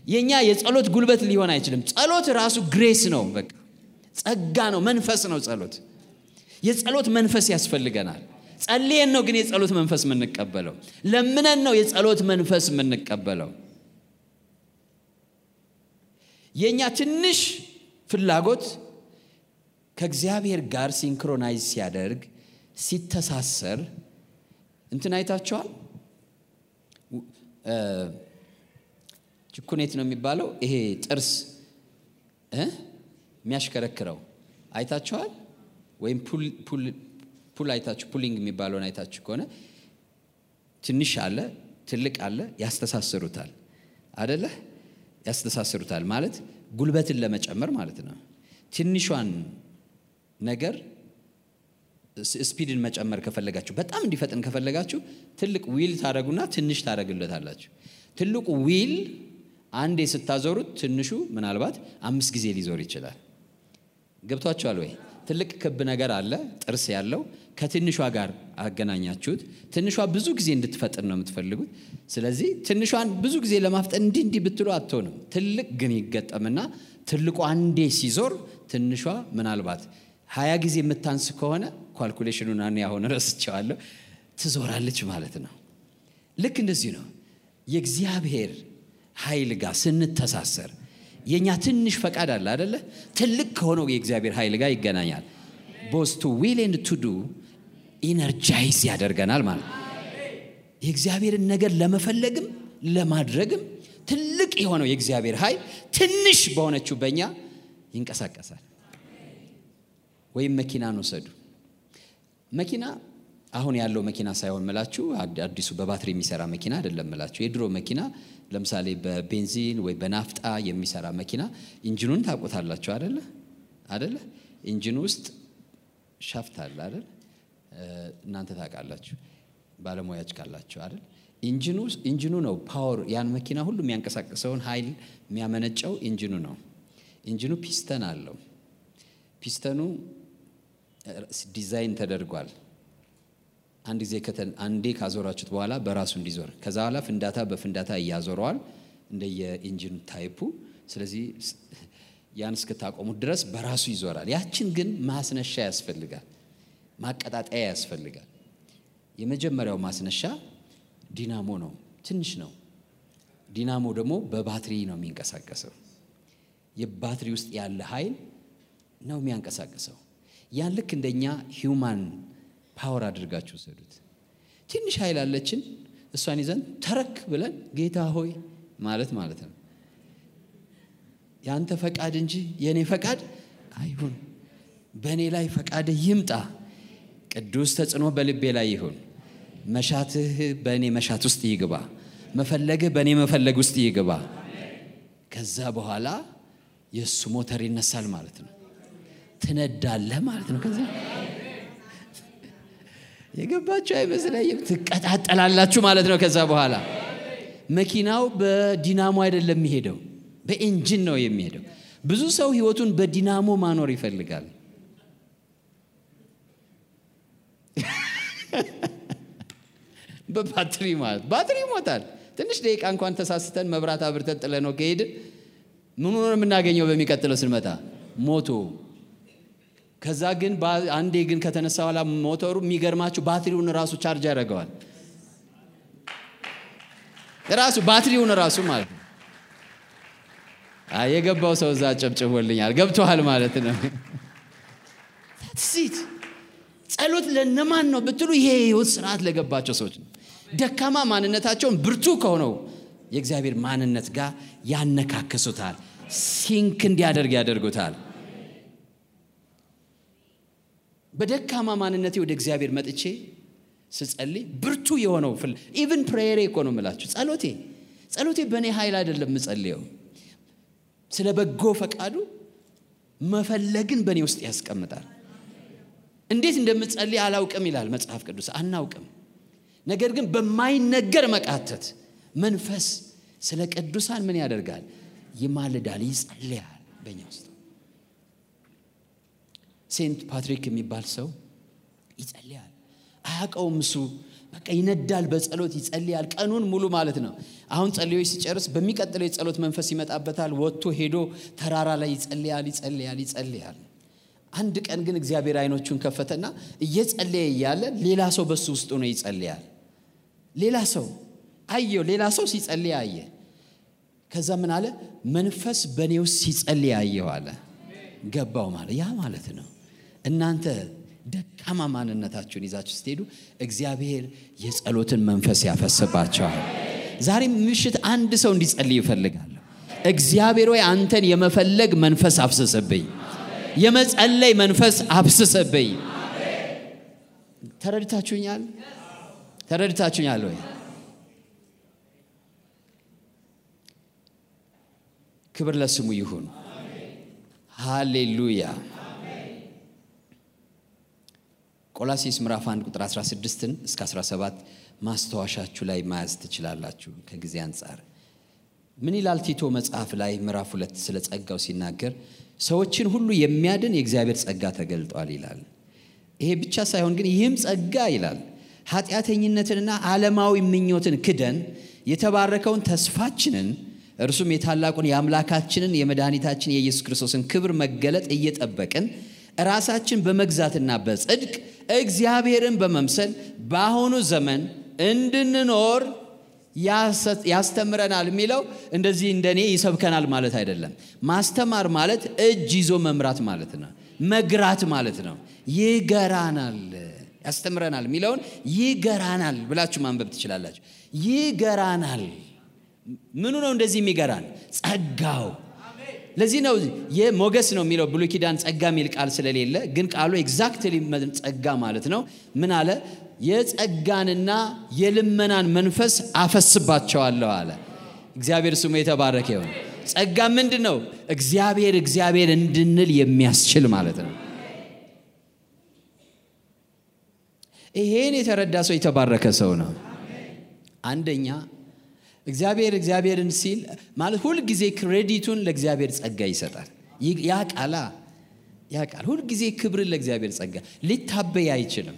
የእኛ የጸሎት ጉልበት ሊሆን አይችልም። ጸሎት ራሱ ግሬስ ነው በቃ ጸጋ ነው፣ መንፈስ ነው። ጸሎት የጸሎት መንፈስ ያስፈልገናል። ጸልየን ነው ግን የጸሎት መንፈስ የምንቀበለው። ለምነን ነው የጸሎት መንፈስ የምንቀበለው። የእኛ ትንሽ ፍላጎት ከእግዚአብሔር ጋር synchronize ሲያደርግ ሲተሳሰር እንትን አይታችኋል። ችኩኔት ነው የሚባለው ይሄ ጥርስ የሚያሽከረክረው አይታችኋል? ወይም pulley አይታችሁ pulling የሚባለውን አይታችሁ ከሆነ ትንሽ አለ፣ ትልቅ አለ፣ ያስተሳስሩታል አደለ? ያስተሳስሩታል ማለት ጉልበትን ለመጨመር ማለት ነው። ትንሿን ነገር speed ን መጨመር ከፈለጋችሁ፣ በጣም እንዲፈጥን ከፈለጋችሁ ትልቅ wheel ታደርጉና ትንሽ ታደርጉለታላችሁ። ትልቁ wheel አንዴ ስታዞሩት ትንሹ ምናልባት አምስት ጊዜ ሊዞር ይችላል። ገብቷችኋል ወይ? ትልቅ ክብ ነገር አለ ጥርስ ያለው ከትንሿ ጋር አገናኛችሁት። ትንሿ ብዙ ጊዜ እንድትፈጥን ነው የምትፈልጉት። ስለዚህ ትንሿን ብዙ ጊዜ ለማፍጠን እንዲህ እንዲህ ብትሉ አትሆንም። ትልቅ ግን ይገጠምና ትልቁ አንዴ ሲዞር ትንሿ ምናልባት ሀያ ጊዜ የምታንስ ከሆነ calculation ኡን እኔ አሁን ረስቸዋለሁ ትዞራለች ማለት ነው። ልክ እንደዚህ ነው የእግዚአብሔር ኃይል ጋር ስንተሳሰር የእኛ ትንሽ ፈቃድ አለ አደለ? ትልቅ ከሆነው የእግዚአብሔር ኃይል ጋር ይገናኛል። both to will and to energize ያደርገናል ማለት የእግዚአብሔርን ነገር ለመፈለግም ለማድረግም ትልቅ የሆነው የእግዚአብሔር ኃይል ትንሽ በሆነችው በእኛ ይንቀሳቀሳል። ወይም መኪናን ውሰዱ። መኪና አሁን ያለው መኪና ሳይሆን ምላችሁ አዲሱ በባትሪ የሚሰራ መኪና አይደለም ምላችሁ። የድሮ መኪና ለምሳሌ በቤንዚን ወይ በናፍጣ የሚሰራ መኪና ኢንጂኑን ታውቁታላችሁ አደለ አደለ? engine ኑ ውስጥ shaft አለ አይደል? እናንተ ታውቃላችሁ ባለሙያዎች ካላችሁ አይደል? engine ኑ ነው power ያን መኪና ሁሉ የሚያንቀሳቅሰውን ኃይል የሚያመነጨው ኢንጂኑ ነው። engine ኑ piston አለው። piston ኑ design ተደርጓል። አንድ ጊዜ አንዴ ካዞራችሁት በኋላ በራሱ እንዲዞር ከዛ በኋላ ፍንዳታ በፍንዳታ ያዞረዋል እንደየ engine ኑ type ኡ። ስለዚህ ያን እስክታቆሙት ድረስ በራሱ ይዞራል። ያችን ግን ማስነሻ ያስፈልጋል፣ ማቀጣጠያ ያስፈልጋል። የመጀመሪያው ማስነሻ ዲናሞ ነው፣ ትንሽ ነው። ዲናሞ ደግሞ በባትሪ ነው የሚንቀሳቀሰው። የባትሪ ውስጥ ያለ ኃይል ነው የሚያንቀሳቅሰው። ያን ልክ እንደኛ human power አድርጋችሁ ውሰዱት። ትንሽ ኃይል አለችን፣ እሷን ይዘን ተረክ ብለን ጌታ ሆይ ማለት ማለት ነው። የአንተ ፈቃድ እንጂ የእኔ ፈቃድ አይሁን፣ በእኔ ላይ ፈቃድ ይምጣ፣ ቅዱስ ተጽዕኖ በልቤ ላይ ይሁን፣ መሻትህ በእኔ መሻት ውስጥ ይግባ፣ መፈለግህ በእኔ መፈለግ ውስጥ ይግባ። ከዛ በኋላ የእሱ ሞተር ይነሳል ማለት ነው። ትነዳለህ ማለት ነው። ከዛ የገባችሁ አይመስለኝም። ትቀጣጠላላችሁ ማለት ነው። ከዛ በኋላ መኪናው በዲናሞ አይደለም የሚሄደው፣ በኢንጂን ነው የሚሄደው። ብዙ ሰው ህይወቱን በዲናሞ ማኖር ይፈልጋል። በባትሪ ማለት ባትሪ ይሞታል። ትንሽ ደቂቃ እንኳን ተሳስተን መብራት አብርተን ጥለ ነው ከሄድን ምኑ ነው የምናገኘው? በሚቀጥለው ስንመጣ ሞቶ ከዛ ግን አንዴ ግን ከተነሳ በኋላ ሞተሩ የሚገርማችሁ ባትሪውን ራሱ ቻርጅ ያደርገዋል። ራሱ ባትሪውን ራሱ ማለት ነው። የገባው ሰው እዛ ጨብጭቦልኛል። ገብቶሃል ማለት ነው። ሲት ጸሎት ለነማን ነው ብትሉ ይሄ የህይወት ስርዓት ለገባቸው ሰዎች ነው። ደካማ ማንነታቸውን ብርቱ ከሆነው የእግዚአብሔር ማንነት ጋር ያነካክሱታል። sync እንዲያደርግ ያደርጉታል። በደካማ ማንነቴ ወደ እግዚአብሔር መጥቼ ስጸልይ ብርቱ የሆነው ፍል even prayer ሬ እኮ ነው የምላችሁ። ጸሎቴ ጸሎቴ በእኔ ኃይል አይደለም የምጸልየው፣ ስለ በጎ ፈቃዱ መፈለግን በእኔ ውስጥ ያስቀምጣል። እንዴት እንደምጸልይ አላውቅም ይላል መጽሐፍ ቅዱስ፣ አናውቅም። ነገር ግን በማይነገር መቃተት መንፈስ ስለ ቅዱሳን ምን ያደርጋል? ይማልዳል፣ ይጸልያል በእኛ ውስጥ ሴንት ፓትሪክ የሚባል ሰው ይጸልያል። አያውቀውም እሱ በቃ ይነዳል፣ በጸሎት ይጸልያል ቀኑን ሙሉ ማለት ነው። አሁን ጸልዮ ሲጨርስ በሚቀጥለው የጸሎት መንፈስ ይመጣበታል። ወጥቶ ሄዶ ተራራ ላይ ይጸልያል፣ ይጸልያል፣ ይጸልያል። አንድ ቀን ግን እግዚአብሔር አይኖቹን ከፈተና እየጸለየ እያለ ሌላ ሰው በሱ ውስጥ ሆኖ ይጸልያል። ሌላ ሰው አየው፣ ሌላ ሰው ሲጸልይ አየ። ከዛ ምን አለ? መንፈስ በእኔ ውስጥ ሲጸልይ አየው አለ። ገባው ማለት ያ ማለት ነው። እናንተ ደካማ ማንነታችሁን ይዛችሁ ስትሄዱ እግዚአብሔር የጸሎትን መንፈስ ያፈስባቸዋል። ዛሬ ምሽት አንድ ሰው እንዲጸልይ ይፈልጋለሁ። እግዚአብሔር ወይ አንተን የመፈለግ መንፈስ አፍስስብኝ፣ የመጸለይ መንፈስ አፍስስብኝ። ተረድታችሁኛል? ተረድታችሁኛል ወይ? ክብር ለስሙ ይሁን። ሃሌሉያ። ቆላሴስ ምዕራፍ 1 ቁጥር 16ን እስከ 17 ማስታወሻችሁ ላይ መያዝ ትችላላችሁ። ከጊዜ አንጻር ምን ይላል? ቲቶ መጽሐፍ ላይ ምዕራፍ ሁለት ስለ ጸጋው ሲናገር ሰዎችን ሁሉ የሚያድን የእግዚአብሔር ጸጋ ተገልጧል ይላል። ይሄ ብቻ ሳይሆን ግን ይህም ጸጋ ይላል ኃጢአተኝነትንና ዓለማዊ ምኞትን ክደን የተባረከውን ተስፋችንን እርሱም የታላቁን የአምላካችንን የመድኃኒታችን የኢየሱስ ክርስቶስን ክብር መገለጥ እየጠበቅን ራሳችን በመግዛትና በጽድቅ እግዚአብሔርን በመምሰል በአሁኑ ዘመን እንድንኖር ያስተምረናል። የሚለው እንደዚህ እንደኔ ይሰብከናል ማለት አይደለም። ማስተማር ማለት እጅ ይዞ መምራት ማለት ነው። መግራት ማለት ነው። ይገራናል፣ ያስተምረናል የሚለውን ይገራናል ብላችሁ ማንበብ ትችላላችሁ። ይገራናል ምኑ ነው እንደዚህ የሚገራን? ጸጋው። ለዚህ ነው የሞገስ ነው የሚለው ብሉይ ኪዳን ጸጋ የሚል ቃል ስለሌለ፣ ግን ቃሉ exactly ጸጋ ማለት ነው። ምን አለ? የጸጋንና የልመናን መንፈስ አፈስባቸዋለሁ አለ። እግዚአብሔር ስሙ የተባረከ ይሁን። ጸጋ ምንድን ነው? እግዚአብሔር እግዚአብሔር እንድንል የሚያስችል ማለት ነው። ይሄን የተረዳ ሰው የተባረከ ሰው ነው። አንደኛ እግዚአብሔር እግዚአብሔርን ሲል ማለት ሁልጊዜ ክሬዲቱን ለእግዚአብሔር ጸጋ ይሰጣል። ያ ቃላ ያ ቃል ሁልጊዜ ክብርን ለእግዚአብሔር ጸጋ ሊታበይ አይችልም።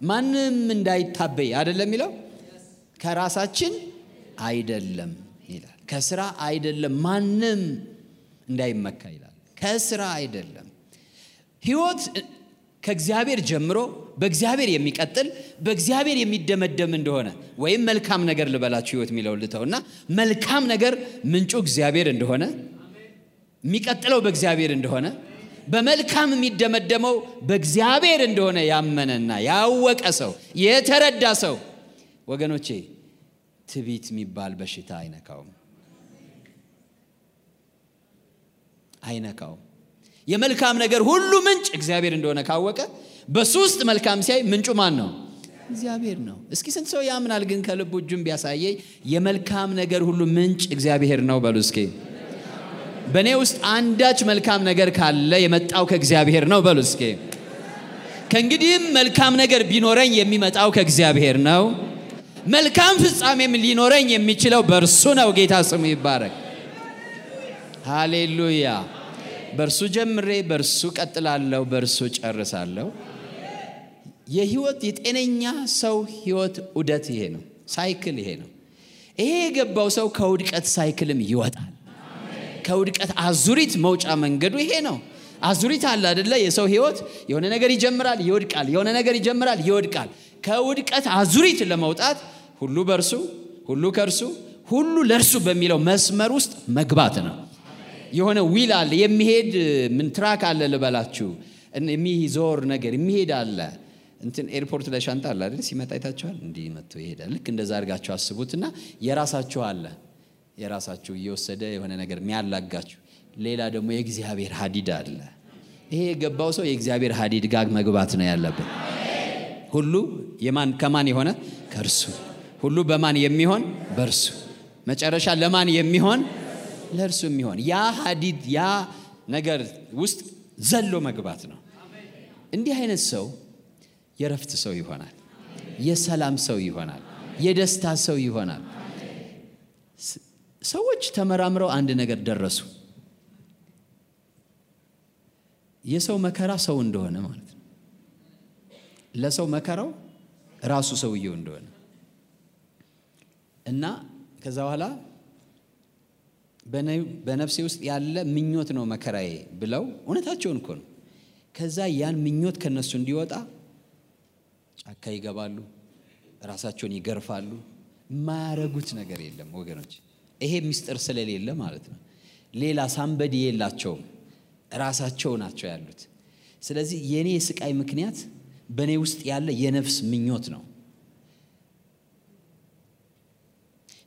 ማንም እንዳይታበይ አይደለም የሚለው ከራሳችን አይደለም ይላል። ከስራ አይደለም ማንም እንዳይመካ ይላል። ከስራ አይደለም ህይወት ከእግዚአብሔር ጀምሮ በእግዚአብሔር የሚቀጥል በእግዚአብሔር የሚደመደም እንደሆነ ወይም መልካም ነገር ልበላችሁ ህይወት የሚለው ልተውና መልካም ነገር ምንጩ እግዚአብሔር እንደሆነ የሚቀጥለው በእግዚአብሔር እንደሆነ በመልካም የሚደመደመው በእግዚአብሔር እንደሆነ ያመነና ያወቀ ሰው የተረዳ ሰው ወገኖቼ ትቢት የሚባል በሽታ አይነካውም አይነካውም። የመልካም ነገር ሁሉ ምንጭ እግዚአብሔር እንደሆነ ካወቀ በሱ ውስጥ መልካም ሲያይ ምንጩ ማን ነው? እግዚአብሔር ነው። እስኪ ስንት ሰው ያምናል ግን ከልቡ እጁን ቢያሳየኝ የመልካም ነገር ሁሉ ምንጭ እግዚአብሔር ነው በሉ እስኪ። በእኔ ውስጥ አንዳች መልካም ነገር ካለ የመጣው ከእግዚአብሔር ነው በሉ እስኪ። ከእንግዲህም መልካም ነገር ቢኖረኝ የሚመጣው ከእግዚአብሔር ነው። መልካም ፍጻሜም ሊኖረኝ የሚችለው በእርሱ ነው። ጌታ ስሙ ይባረክ። ሃሌሉያ። በእርሱ ጀምሬ በእርሱ ቀጥላለሁ፣ በእርሱ ጨርሳለሁ። የህይወት የጤነኛ ሰው ህይወት ዑደት ይሄ ነው። ሳይክል ይሄ ነው። ይሄ የገባው ሰው ከውድቀት ሳይክልም ይወጣል። ከውድቀት አዙሪት መውጫ መንገዱ ይሄ ነው። አዙሪት አለ አደለ? የሰው ህይወት የሆነ ነገር ይጀምራል፣ ይወድቃል። የሆነ ነገር ይጀምራል፣ ይወድቃል። ከውድቀት አዙሪት ለመውጣት ሁሉ በእርሱ ሁሉ ከእርሱ ሁሉ ለእርሱ በሚለው መስመር ውስጥ መግባት ነው። የሆነ wheel አለ፣ የሚሄድ ምን አለ ልበላችሁ፣ የሚዞር ነገር የሚሄድ አለ። እንትን airport ላይ ሻንጣ አለ አይደል? ሲመጣ አይታችኋል። እንዲህ መጥቶ ይሄዳል። ልክ እንደዛ አድርጋችሁ አስቡትና የራሳችሁ አለ የራሳችሁ እየወሰደ የሆነ ነገር የሚያላጋችሁ፣ ሌላ ደግሞ የእግዚአብሔር ሀዲድ አለ። ይሄ የገባው ሰው የእግዚአብሔር ሀዲድ ጋር መግባት ነው ያለበት። ሁሉ የማን ከማን የሆነ ከእርሱ ሁሉ በማን የሚሆን በእርሱ መጨረሻ ለማን የሚሆን ለእርሱ የሚሆን ያ ሀዲድ ያ ነገር ውስጥ ዘሎ መግባት ነው። እንዲህ አይነት ሰው የረፍት ሰው ይሆናል። የሰላም ሰው ይሆናል። የደስታ ሰው ይሆናል። ሰዎች ተመራምረው አንድ ነገር ደረሱ። የሰው መከራ ሰው እንደሆነ ማለት ነው። ለሰው መከራው ራሱ ሰውየው እንደሆነ እና ከዛ በኋላ በነፍሴ ውስጥ ያለ ምኞት ነው መከራዬ ብለው እውነታቸውን እኮ ነው። ከዛ ያን ምኞት ከነሱ እንዲወጣ ጫካ ይገባሉ፣ ራሳቸውን ይገርፋሉ። የማያረጉት ነገር የለም ወገኖች። ይሄ ምስጢር ስለሌለ ማለት ነው። ሌላ ሳንበዲ የላቸውም፣ ራሳቸው ናቸው ያሉት። ስለዚህ የእኔ የስቃይ ምክንያት በእኔ ውስጥ ያለ የነፍስ ምኞት ነው።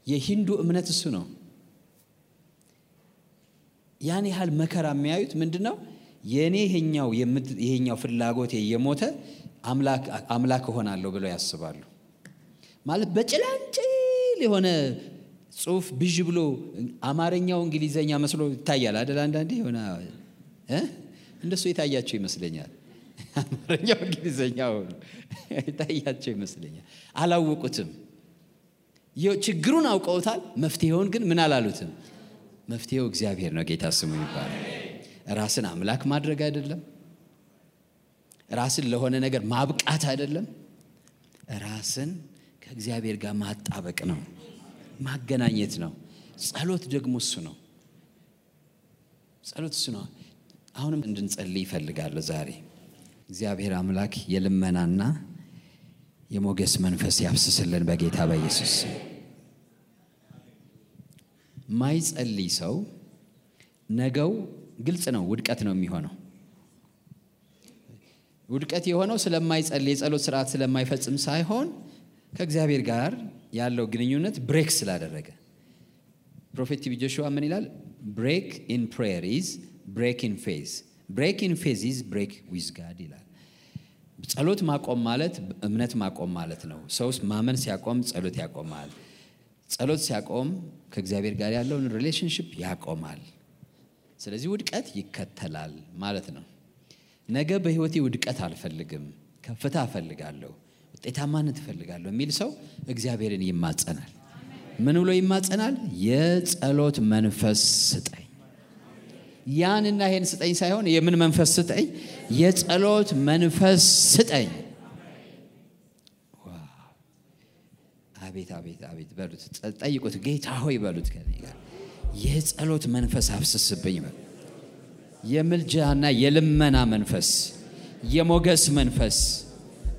የሂንዱ እምነት እሱ ነው። ያን ያህል መከራ የሚያዩት ምንድን ነው? የእኔ ይሄኛው ፍላጎቴ የሞተ አምላክ እሆናለሁ ብለው ያስባሉ። ማለት በጭላንጭል የሆነ ጽሁፍ ብዥ ብሎ አማርኛው እንግሊዘኛ መስሎ ይታያል አይደል? አንዳንዴ የሆነ እንደሱ የታያቸው ይመስለኛል። አማርኛው እንግሊዘኛው የታያቸው ይመስለኛል። አላወቁትም። ችግሩን አውቀውታል። መፍትሄውን ግን ምን አላሉትም። መፍትሄው እግዚአብሔር ነው። ጌታ ስሙ ይባላል። ራስን አምላክ ማድረግ አይደለም። ራስን ለሆነ ነገር ማብቃት አይደለም። ራስን ከእግዚአብሔር ጋር ማጣበቅ ነው፣ ማገናኘት ነው። ጸሎት ደግሞ እሱ ነው። ጸሎት እሱ ነው። አሁንም እንድንጸልይ ይፈልጋለሁ ዛሬ። እግዚአብሔር አምላክ የልመናና የሞገስ መንፈስ ያብስስልን በጌታ በኢየሱስ ማይጸልይ ሰው ነገው ግልጽ ነው፣ ውድቀት ነው የሚሆነው። ውድቀት የሆነው ስለማይጸልይ የጸሎት ስርዓት ስለማይፈጽም ሳይሆን ከእግዚአብሔር ጋር ያለው ግንኙነት break ስላደረገ prophet ቲቢ ጆሹዋ ምን ይላል? break in prayer is break in faith break in faith is break with God ይላል። ጸሎት ማቆም ማለት እምነት ማቆም ማለት ነው። ሰው ማመን ሲያቆም ጸሎት ያቆማል። ጸሎት ሲያቆም ከእግዚአብሔር ጋር ያለውን relationship ያቆማል። ስለዚህ ውድቀት ይከተላል ማለት ነው። ነገ በህይወቴ ውድቀት አልፈልግም፣ ከፍታ እፈልጋለሁ፣ ውጤታማነት እፈልጋለሁ የሚል ሰው እግዚአብሔርን ይማጸናል። ምን ብሎ ይማጸናል? የጸሎት መንፈስ ስጠኝ። ያንና ይሄን ስጠኝ ሳይሆን የምን መንፈስ ስጠኝ? የጸሎት መንፈስ ስጠኝ። አቤት አቤት አቤት በሉት፣ ጠይቁት። ጌታ ሆይ በሉት። ከኔ ጋር የጸሎት መንፈስ አፍስስብኝ በሉ። የምልጃና የልመና መንፈስ፣ የሞገስ መንፈስ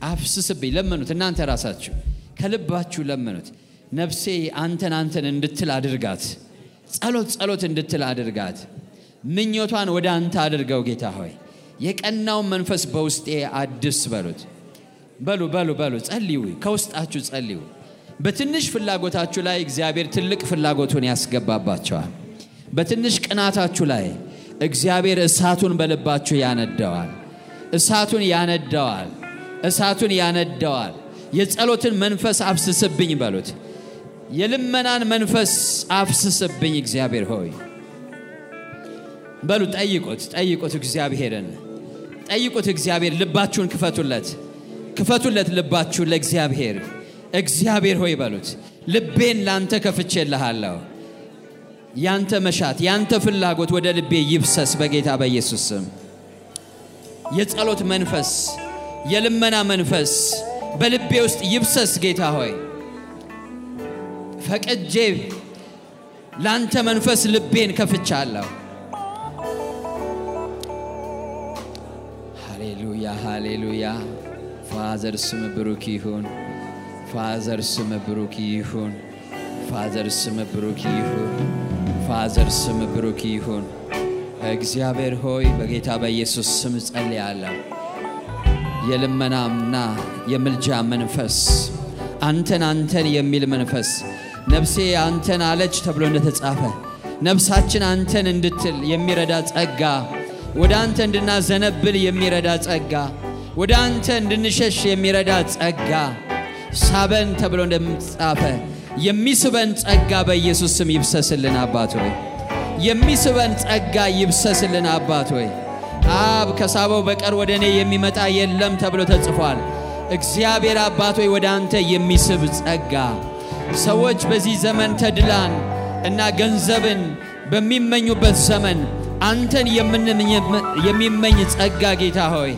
አፍስስብኝ። ለመኑት። እናንተ ራሳችሁ ከልባችሁ ለመኑት። ነፍሴ አንተን አንተን እንድትል አድርጋት። ጸሎት ጸሎት እንድትል አድርጋት። ምኞቷን ወደ አንተ አድርገው ጌታ ሆይ የቀናውን መንፈስ በውስጤ አድስ በሉት። በሉ በሉ በሉ ጸልዩ፣ ከውስጣችሁ ጸልዩ። በትንሽ ፍላጎታችሁ ላይ እግዚአብሔር ትልቅ ፍላጎቱን ያስገባባቸዋል። በትንሽ ቅናታችሁ ላይ እግዚአብሔር እሳቱን በልባችሁ ያነደዋል። እሳቱን ያነደዋል። እሳቱን ያነደዋል። የጸሎትን መንፈስ አፍስስብኝ በሉት። የልመናን መንፈስ አፍስስብኝ እግዚአብሔር ሆይ በሉ። ጠይቁት፣ ጠይቁት እግዚአብሔርን ጠይቁት። እግዚአብሔር ልባችሁን ክፈቱለት፣ ክፈቱለት ልባችሁን ለእግዚአብሔር። እግዚአብሔር ሆይ በሉት፣ ልቤን ላንተ ከፍቼልሃለሁ። ያንተ መሻት ያንተ ፍላጎት ወደ ልቤ ይብሰስ በጌታ በኢየሱስ ስም። የጸሎት መንፈስ የልመና መንፈስ በልቤ ውስጥ ይብሰስ ጌታ ሆይ ፈቅጄ ላንተ መንፈስ ልቤን ከፍቻለሁ። ሃሌሉያ ሃሌሉያ። Father ስምህ ብሩክ ይሁን። Father ስምህ ብሩክ ይሁን። Father ስምህ ብሩክ ይሁን። Father ስምህ ብሩክ ይሁን። እግዚአብሔር ሆይ በጌታ በኢየሱስ ስም እጸልያለሁ። የልመናና የምልጃ መንፈስ አንተን አንተን የሚል መንፈስ ነፍሴ አንተን አለች ተብሎ እንደተጻፈ ነፍሳችን አንተን እንድትል የሚረዳ ጸጋ፣ ወደ አንተ እንድናዘነብል የሚረዳ ጸጋ፣ ወደ አንተ እንድንሸሽ የሚረዳ ጸጋ ሳበን ተብሎ እንደተጻፈ የሚስበን ጸጋ በኢየሱስ ስም ይብሰስልን አባት ሆይ። የሚስበን ጸጋ ይብሰስልን አባት ሆይ። አብ ከሳበው በቀር ወደ እኔ የሚመጣ የለም ተብሎ ተጽፏል። እግዚአብሔር አባት ሆይ ወደ አንተ የሚስብ ጸጋ። ሰዎች በዚህ ዘመን ተድላን እና ገንዘብን በሚመኙበት ዘመን አንተን የሚመኝ ጸጋ ጌታ ሆይ።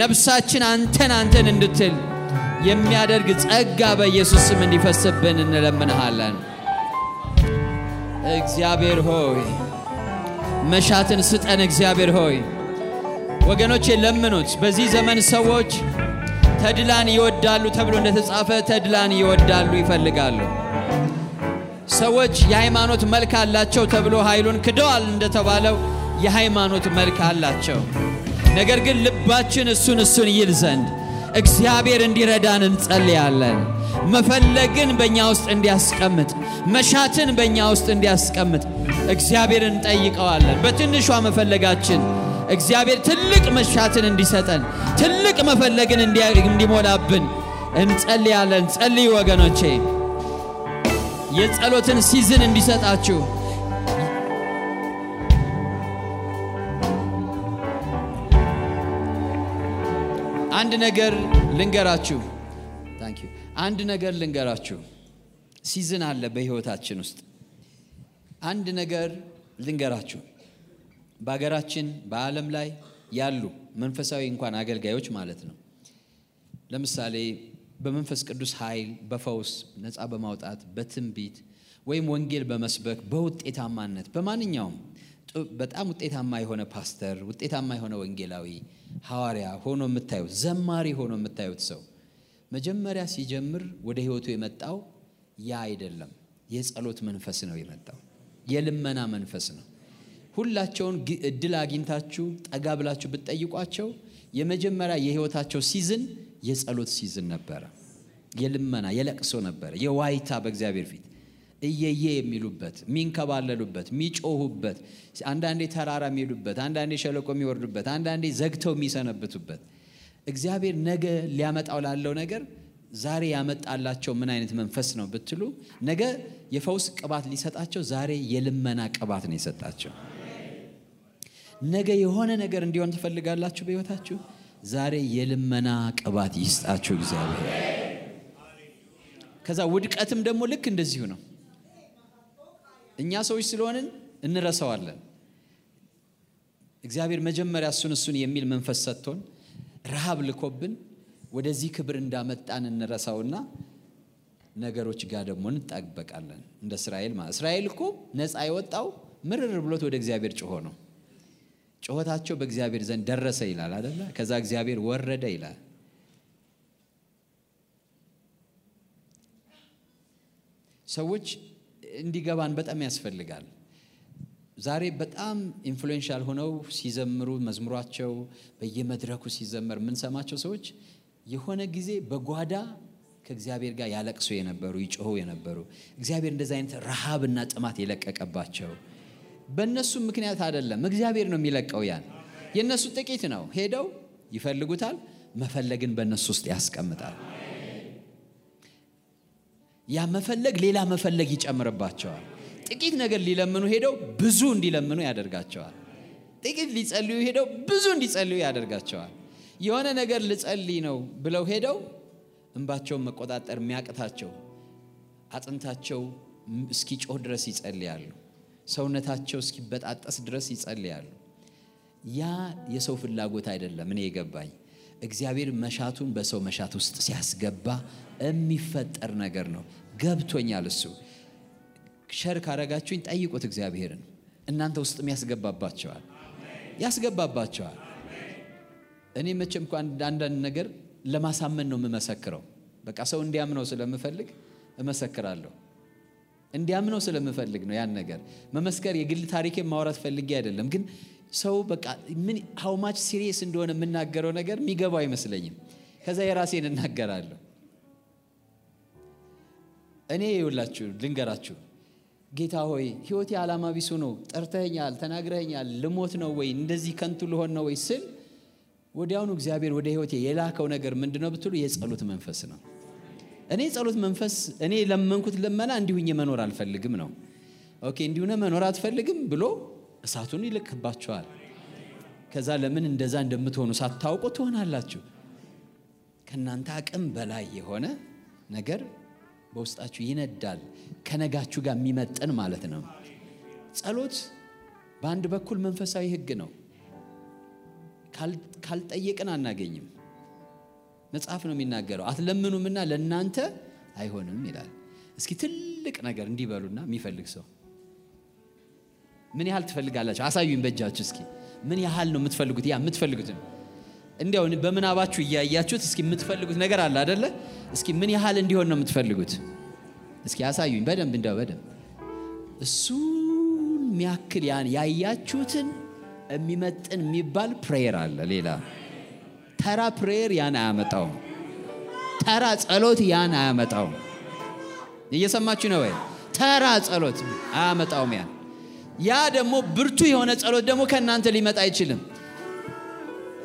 ነፍሳችን አንተን አንተን እንድትል የሚያደርግ ጸጋ በኢየሱስ ስም እንዲፈስብን እንለምንሃለን። እግዚአብሔር ሆይ መሻትን ስጠን። እግዚአብሔር ሆይ ወገኖቼ ለምኑት። በዚህ ዘመን ሰዎች ተድላን ይወዳሉ ተብሎ እንደተጻፈ ተድላን ይወዳሉ፣ ይፈልጋሉ። ሰዎች የሃይማኖት መልክ አላቸው ተብሎ ኃይሉን ክደዋል እንደተባለው የሃይማኖት መልክ አላቸው። ነገር ግን ልባችን እሱን እሱን ይል ዘንድ እግዚአብሔር እንዲረዳን እንጸልያለን። መፈለግን በእኛ ውስጥ እንዲያስቀምጥ፣ መሻትን በእኛ ውስጥ እንዲያስቀምጥ እግዚአብሔር እንጠይቀዋለን። በትንሿ መፈለጋችን እግዚአብሔር ትልቅ መሻትን እንዲሰጠን፣ ትልቅ መፈለግን እንዲሞላብን እንጸልያለን። ጸልዩ ወገኖቼ፣ የጸሎትን season እንዲሰጣችሁ አንድ ነገር ልንገራችሁ። አንድ ነገር ልንገራችሁ። season አለ በህይወታችን ውስጥ። አንድ ነገር ልንገራችሁ። በሀገራችን በዓለም ላይ ያሉ መንፈሳዊ እንኳን አገልጋዮች ማለት ነው። ለምሳሌ በመንፈስ ቅዱስ ኃይል፣ በፈውስ ነፃ በማውጣት በትንቢት ወይም ወንጌል በመስበክ በውጤታማነት በማንኛውም በጣም ውጤታማ የሆነ ፓስተር፣ ውጤታማ የሆነ ወንጌላዊ ሐዋርያ ሆኖ የምታዩት ዘማሪ ሆኖ የምታዩት ሰው መጀመሪያ ሲጀምር ወደ ህይወቱ የመጣው ያ አይደለም። የጸሎት መንፈስ ነው የመጣው። የልመና መንፈስ ነው። ሁላቸውን እድል አግኝታችሁ ጠጋ ብላችሁ ብትጠይቋቸው የመጀመሪያ የህይወታቸው season የጸሎት season ነበረ። የልመና የለቅሶ ነበረ፣ የዋይታ በእግዚአብሔር ፊት እየየ የሚሉበት የሚንከባለሉበት፣ የሚጮሁበት፣ አንዳንዴ ተራራ የሚሄዱበት፣ አንዳንዴ ሸለቆ የሚወርዱበት፣ አንዳንዴ ዘግተው የሚሰነብቱበት እግዚአብሔር ነገ ሊያመጣው ላለው ነገር ዛሬ ያመጣላቸው ምን አይነት መንፈስ ነው ብትሉ፣ ነገ የፈውስ ቅባት ሊሰጣቸው ዛሬ የልመና ቅባት ነው የሰጣቸው። ነገ የሆነ ነገር እንዲሆን ትፈልጋላችሁ በሕይወታችሁ፣ ዛሬ የልመና ቅባት ይስጣችሁ እግዚአብሔር። ከዛ ውድቀትም ደግሞ ልክ እንደዚሁ ነው። እኛ ሰዎች ስለሆንን እንረሳዋለን። እግዚአብሔር መጀመሪያ እሱን እሱን የሚል መንፈስ ሰጥቶን ረሃብ ልኮብን ወደዚህ ክብር እንዳመጣን እንረሳውና ነገሮች ጋር ደግሞ እንጣበቃለን። እንደ እስራኤል ማለት እስራኤል እኮ ነፃ የወጣው ምርር ብሎት ወደ እግዚአብሔር ጮሆ ነው። ጩኸታቸው በእግዚአብሔር ዘንድ ደረሰ ይላል አደለ? ከዛ እግዚአብሔር ወረደ ይላል። ሰዎች እንዲገባን በጣም ያስፈልጋል። ዛሬ በጣም ኢንፍሉዌንሻል ሆነው ሲዘምሩ መዝሙሯቸው በየመድረኩ ሲዘመር የምንሰማቸው ሰዎች የሆነ ጊዜ በጓዳ ከእግዚአብሔር ጋር ያለቅሱ የነበሩ ይጮሁ የነበሩ እግዚአብሔር እንደዚህ አይነት ረሃብና ጥማት የለቀቀባቸው በእነሱም ምክንያት አይደለም፣ እግዚአብሔር ነው የሚለቀው። ያን የእነሱ ጥቂት ነው። ሄደው ይፈልጉታል። መፈለግን በእነሱ ውስጥ ያስቀምጣል። ያ መፈለግ ሌላ መፈለግ ይጨምርባቸዋል። ጥቂት ነገር ሊለምኑ ሄደው ብዙ እንዲለምኑ ያደርጋቸዋል። ጥቂት ሊጸልዩ ሄደው ብዙ እንዲጸልዩ ያደርጋቸዋል። የሆነ ነገር ልጸልይ ነው ብለው ሄደው እንባቸውን መቆጣጠር የሚያቅታቸው አጥንታቸው እስኪጮህ ድረስ ይጸልያሉ። ሰውነታቸው እስኪበጣጠስ ድረስ ይጸልያሉ። ያ የሰው ፍላጎት አይደለም። እኔ የገባኝ እግዚአብሔር መሻቱን በሰው መሻት ውስጥ ሲያስገባ የሚፈጠር ነገር ነው። ገብቶኛል። እሱ sure ካረጋችሁኝ ጠይቁት እግዚአብሔርን። እናንተ ውስጥም ያስገባባቸዋል ያስገባባቸዋል። እኔ መቼም እኮ አንዳንድ ነገር ለማሳመን ነው የምመሰክረው። በቃ ሰው እንዲያምነው ስለምፈልግ እመሰክራለሁ። እንዲያምነው ስለምፈልግ ነው ያን ነገር መመስከር። የግል ታሪኬን ማውራት ፈልጌ አይደለም፣ ግን ሰው በቃ ምን how much serious እንደሆነ የምናገረው ነገር የሚገባው አይመስለኝም። ከዛ የራሴን እናገራለሁ። እኔ ይውላችሁ ልንገራችሁ፣ ጌታ ሆይ ሕይወቴ ዓላማ ቢሱ ነው፣ ጠርተኸኛል፣ ተናግረኸኛል፣ ልሞት ነው ወይ እንደዚህ ከንቱ ልሆን ነው ወይ ስል ወዲያውኑ እግዚአብሔር ወደ ሕይወቴ የላከው ነገር ምንድን ነው ብትሉ የጸሎት መንፈስ ነው። የጸሎት መንፈስ እኔ ለመንኩት ልመና እንዲሁኝ መኖር አልፈልግም ነው። okay እንዲሁነ መኖር አትፈልግም ብሎ እሳቱን ይልክባቸዋል። ከዛ ለምን እንደዛ እንደምትሆኑ ሳታውቁ ትሆናላችሁ። ከእናንተ አቅም በላይ የሆነ ነገር በውስጣችሁ ይነዳል። ከነጋችሁ ጋር የሚመጥን ማለት ነው። ጸሎት በአንድ በኩል መንፈሳዊ ሕግ ነው። ካልጠየቅን አናገኝም። መጽሐፍ ነው የሚናገረው። አትለምኑምና ለእናንተ አይሆንም ይላል። እስኪ ትልቅ ነገር እንዲበሉና የሚፈልግ ሰው ምን ያህል ትፈልጋላችሁ? አሳዩኝ በእጃችሁ እስኪ ምን ያህል ነው የምትፈልጉት? ያ የምትፈልጉትን እንዲያው በምናባችሁ እያያችሁት እስኪ የምትፈልጉት ነገር አለ አደለ? እስኪ ምን ያህል እንዲሆን ነው የምትፈልጉት? እስኪ አሳዩኝ በደንብ እንዲያው በደንብ እሱን የሚያክል ያን ያያችሁትን የሚመጥን የሚባል ፕሬየር አለ። ሌላ ተራ ፕሬየር ያን አያመጣውም። ተራ ጸሎት ያን አያመጣውም። እየሰማችሁ ነው ወይ? ተራ ጸሎት አያመጣውም ያን ያ ደግሞ ብርቱ የሆነ ጸሎት ደግሞ ከእናንተ ሊመጣ አይችልም።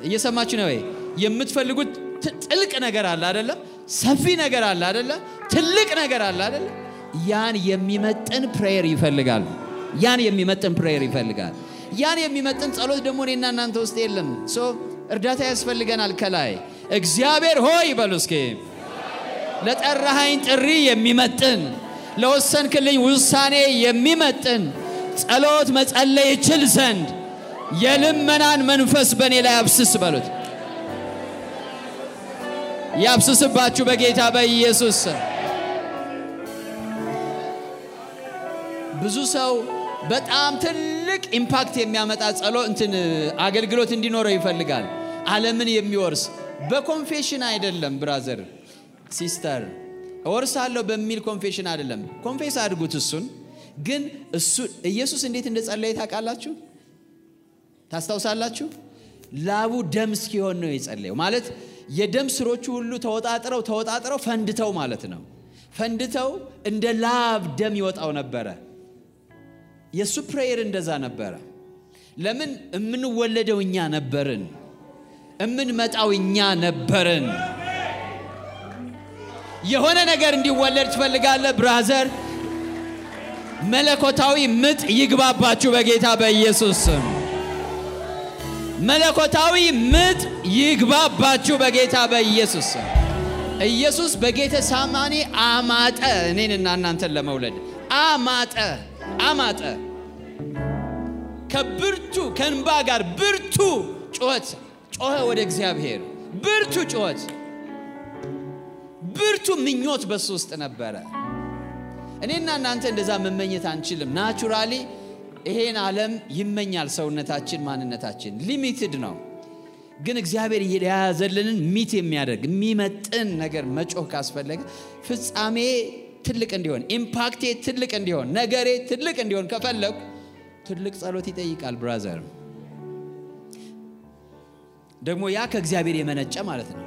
እየሰማችሁ ነው ወይ? የምትፈልጉት ጥልቅ ነገር አለ አደለ? ሰፊ ነገር አለ አደለ? ትልቅ ነገር አለ አደለ? ያን የሚመጥን prayer ይፈልጋል። ያን የሚመጥን prayer ይፈልጋል። ያን የሚመጥን ጸሎት ደግሞ እኔና እናንተ ውስጥ የለም። so እርዳታ ያስፈልገናል። ከላይ እግዚአብሔር ሆይ በሉ እስኪ ለጠራሃኝ ጥሪ የሚመጥን ለወሰንክልኝ ውሳኔ የሚመጥን ጸሎት መጸለይ ይችል ዘንድ የልመናን መንፈስ በእኔ ላይ አፍስስ በሉት። ያፍስስባችሁ በጌታ በኢየሱስ ብዙ ሰው በጣም ትልቅ impact የሚያመጣ ጸሎት እንትን አገልግሎት እንዲኖረው ይፈልጋል። ዓለምን የሚወርስ በ confession አይደለም። brother sister፣ እወርሳለሁ በሚል confession አይደለም። confess አድርጉት እሱን ግን እሱ ኢየሱስ እንዴት እንደጸለየ ታውቃላችሁ? ታስታውሳላችሁ? ላቡ ደም እስኪሆን ነው የጸለየው። ማለት የደም ስሮቹ ሁሉ ተወጣጥረው ተወጣጥረው ፈንድተው ማለት ነው። ፈንድተው እንደ ላብ ደም ይወጣው ነበረ። የእሱ prayer እንደዛ ነበረ። ለምን የምንወለደው እኛ ነበርን፣ የምንመጣው እኛ ነበርን። የሆነ ነገር እንዲወለድ ትፈልጋለህ brother? መለኮታዊ ምጥ ይግባባችሁ በጌታ በኢየሱስ ስም። መለኮታዊ ምጥ ይግባባችሁ በጌታ በኢየሱስ ኢየሱስ በጌተሴማኒ አማጠ፣ እኔንና እናንተን ለመውለድ አማጠ አማጠ። ከብርቱ ከእንባ ጋር ብርቱ ጩኸት ጮኸ ወደ እግዚአብሔር። ብርቱ ጩኸት፣ ብርቱ ምኞት በሱ ውስጥ ነበረ። እኔና እናንተ እንደዛ መመኘት አንችልም። ናቹራሊ ይሄን ዓለም ይመኛል ሰውነታችን፣ ማንነታችን ሊሚትድ ነው። ግን እግዚአብሔር የያዘልንን ሚት የሚያደርግ የሚመጥን ነገር መጮህ ካስፈለገ ፍጻሜ ትልቅ እንዲሆን፣ impact ኤ ትልቅ እንዲሆን፣ ነገሬ ትልቅ እንዲሆን ከፈለጉ ትልቅ ጸሎት ይጠይቃል። brother ደግሞ ያ ከእግዚአብሔር የመነጨ ማለት ነው።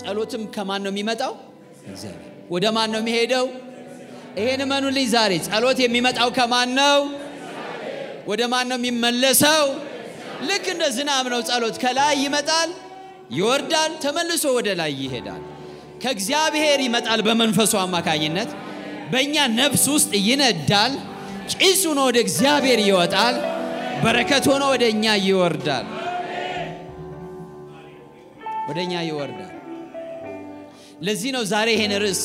ጸሎትም ከማን ነው የሚመጣው? ወደ ማን ነው የሚሄደው? ይሄን እመኑልኝ ዛሬ ጸሎት የሚመጣው ከማን ነው? ወደ ማን ነው የሚመለሰው? ልክ እንደ ዝናብ ነው ጸሎት። ከላይ ይመጣል፣ ይወርዳል፣ ተመልሶ ወደ ላይ ይሄዳል። ከእግዚአብሔር ይመጣል በመንፈሱ አማካኝነት በእኛ ነፍስ ውስጥ ይነዳል። ጭስ ሆኖ ወደ እግዚአብሔር ይወጣል። በረከት ሆኖ ወደ እኛ ይወርዳል። ወደ እኛ ይወርዳል። ለዚህ ነው ዛሬ ይሄን ርዕስ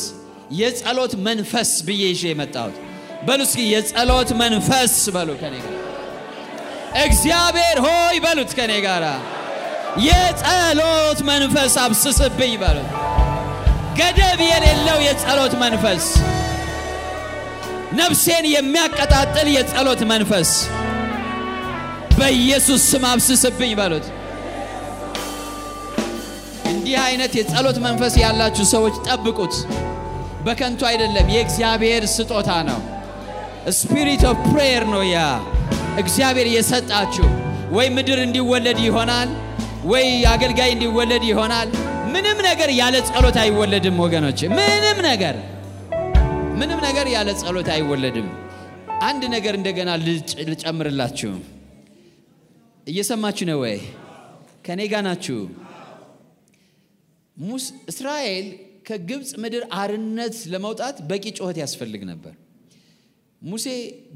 የጸሎት መንፈስ ብዬ ይዤ የመጣሁት። በሉ እስኪ የጸሎት መንፈስ በሉ ከኔ ጋር እግዚአብሔር ሆይ በሉት ከኔ ጋር የጸሎት መንፈስ አብስስብኝ በሉት። ገደብ የሌለው የጸሎት መንፈስ፣ ነፍሴን የሚያቀጣጥል የጸሎት መንፈስ በኢየሱስ ስም አብስስብኝ በሉት። እንዲህ አይነት የጸሎት መንፈስ ያላችሁ ሰዎች ጠብቁት። በከንቱ አይደለም፣ የእግዚአብሔር ስጦታ ነው። spirit of prayer ነው ያ እግዚአብሔር የሰጣችሁ። ወይ ምድር እንዲወለድ ይሆናል፣ ወይ አገልጋይ እንዲወለድ ይሆናል። ምንም ነገር ያለ ጸሎት አይወለድም ወገኖች። ምንም ነገር ምንም ነገር ያለ ጸሎት አይወለድም። አንድ ነገር እንደገና ልጨምርላችሁ። እየሰማችሁ ነው ወይ? ከኔ ጋ ናችሁ? እስራኤል ከግብፅ ምድር አርነት ለመውጣት በቂ ጩኸት ያስፈልግ ነበር። ሙሴ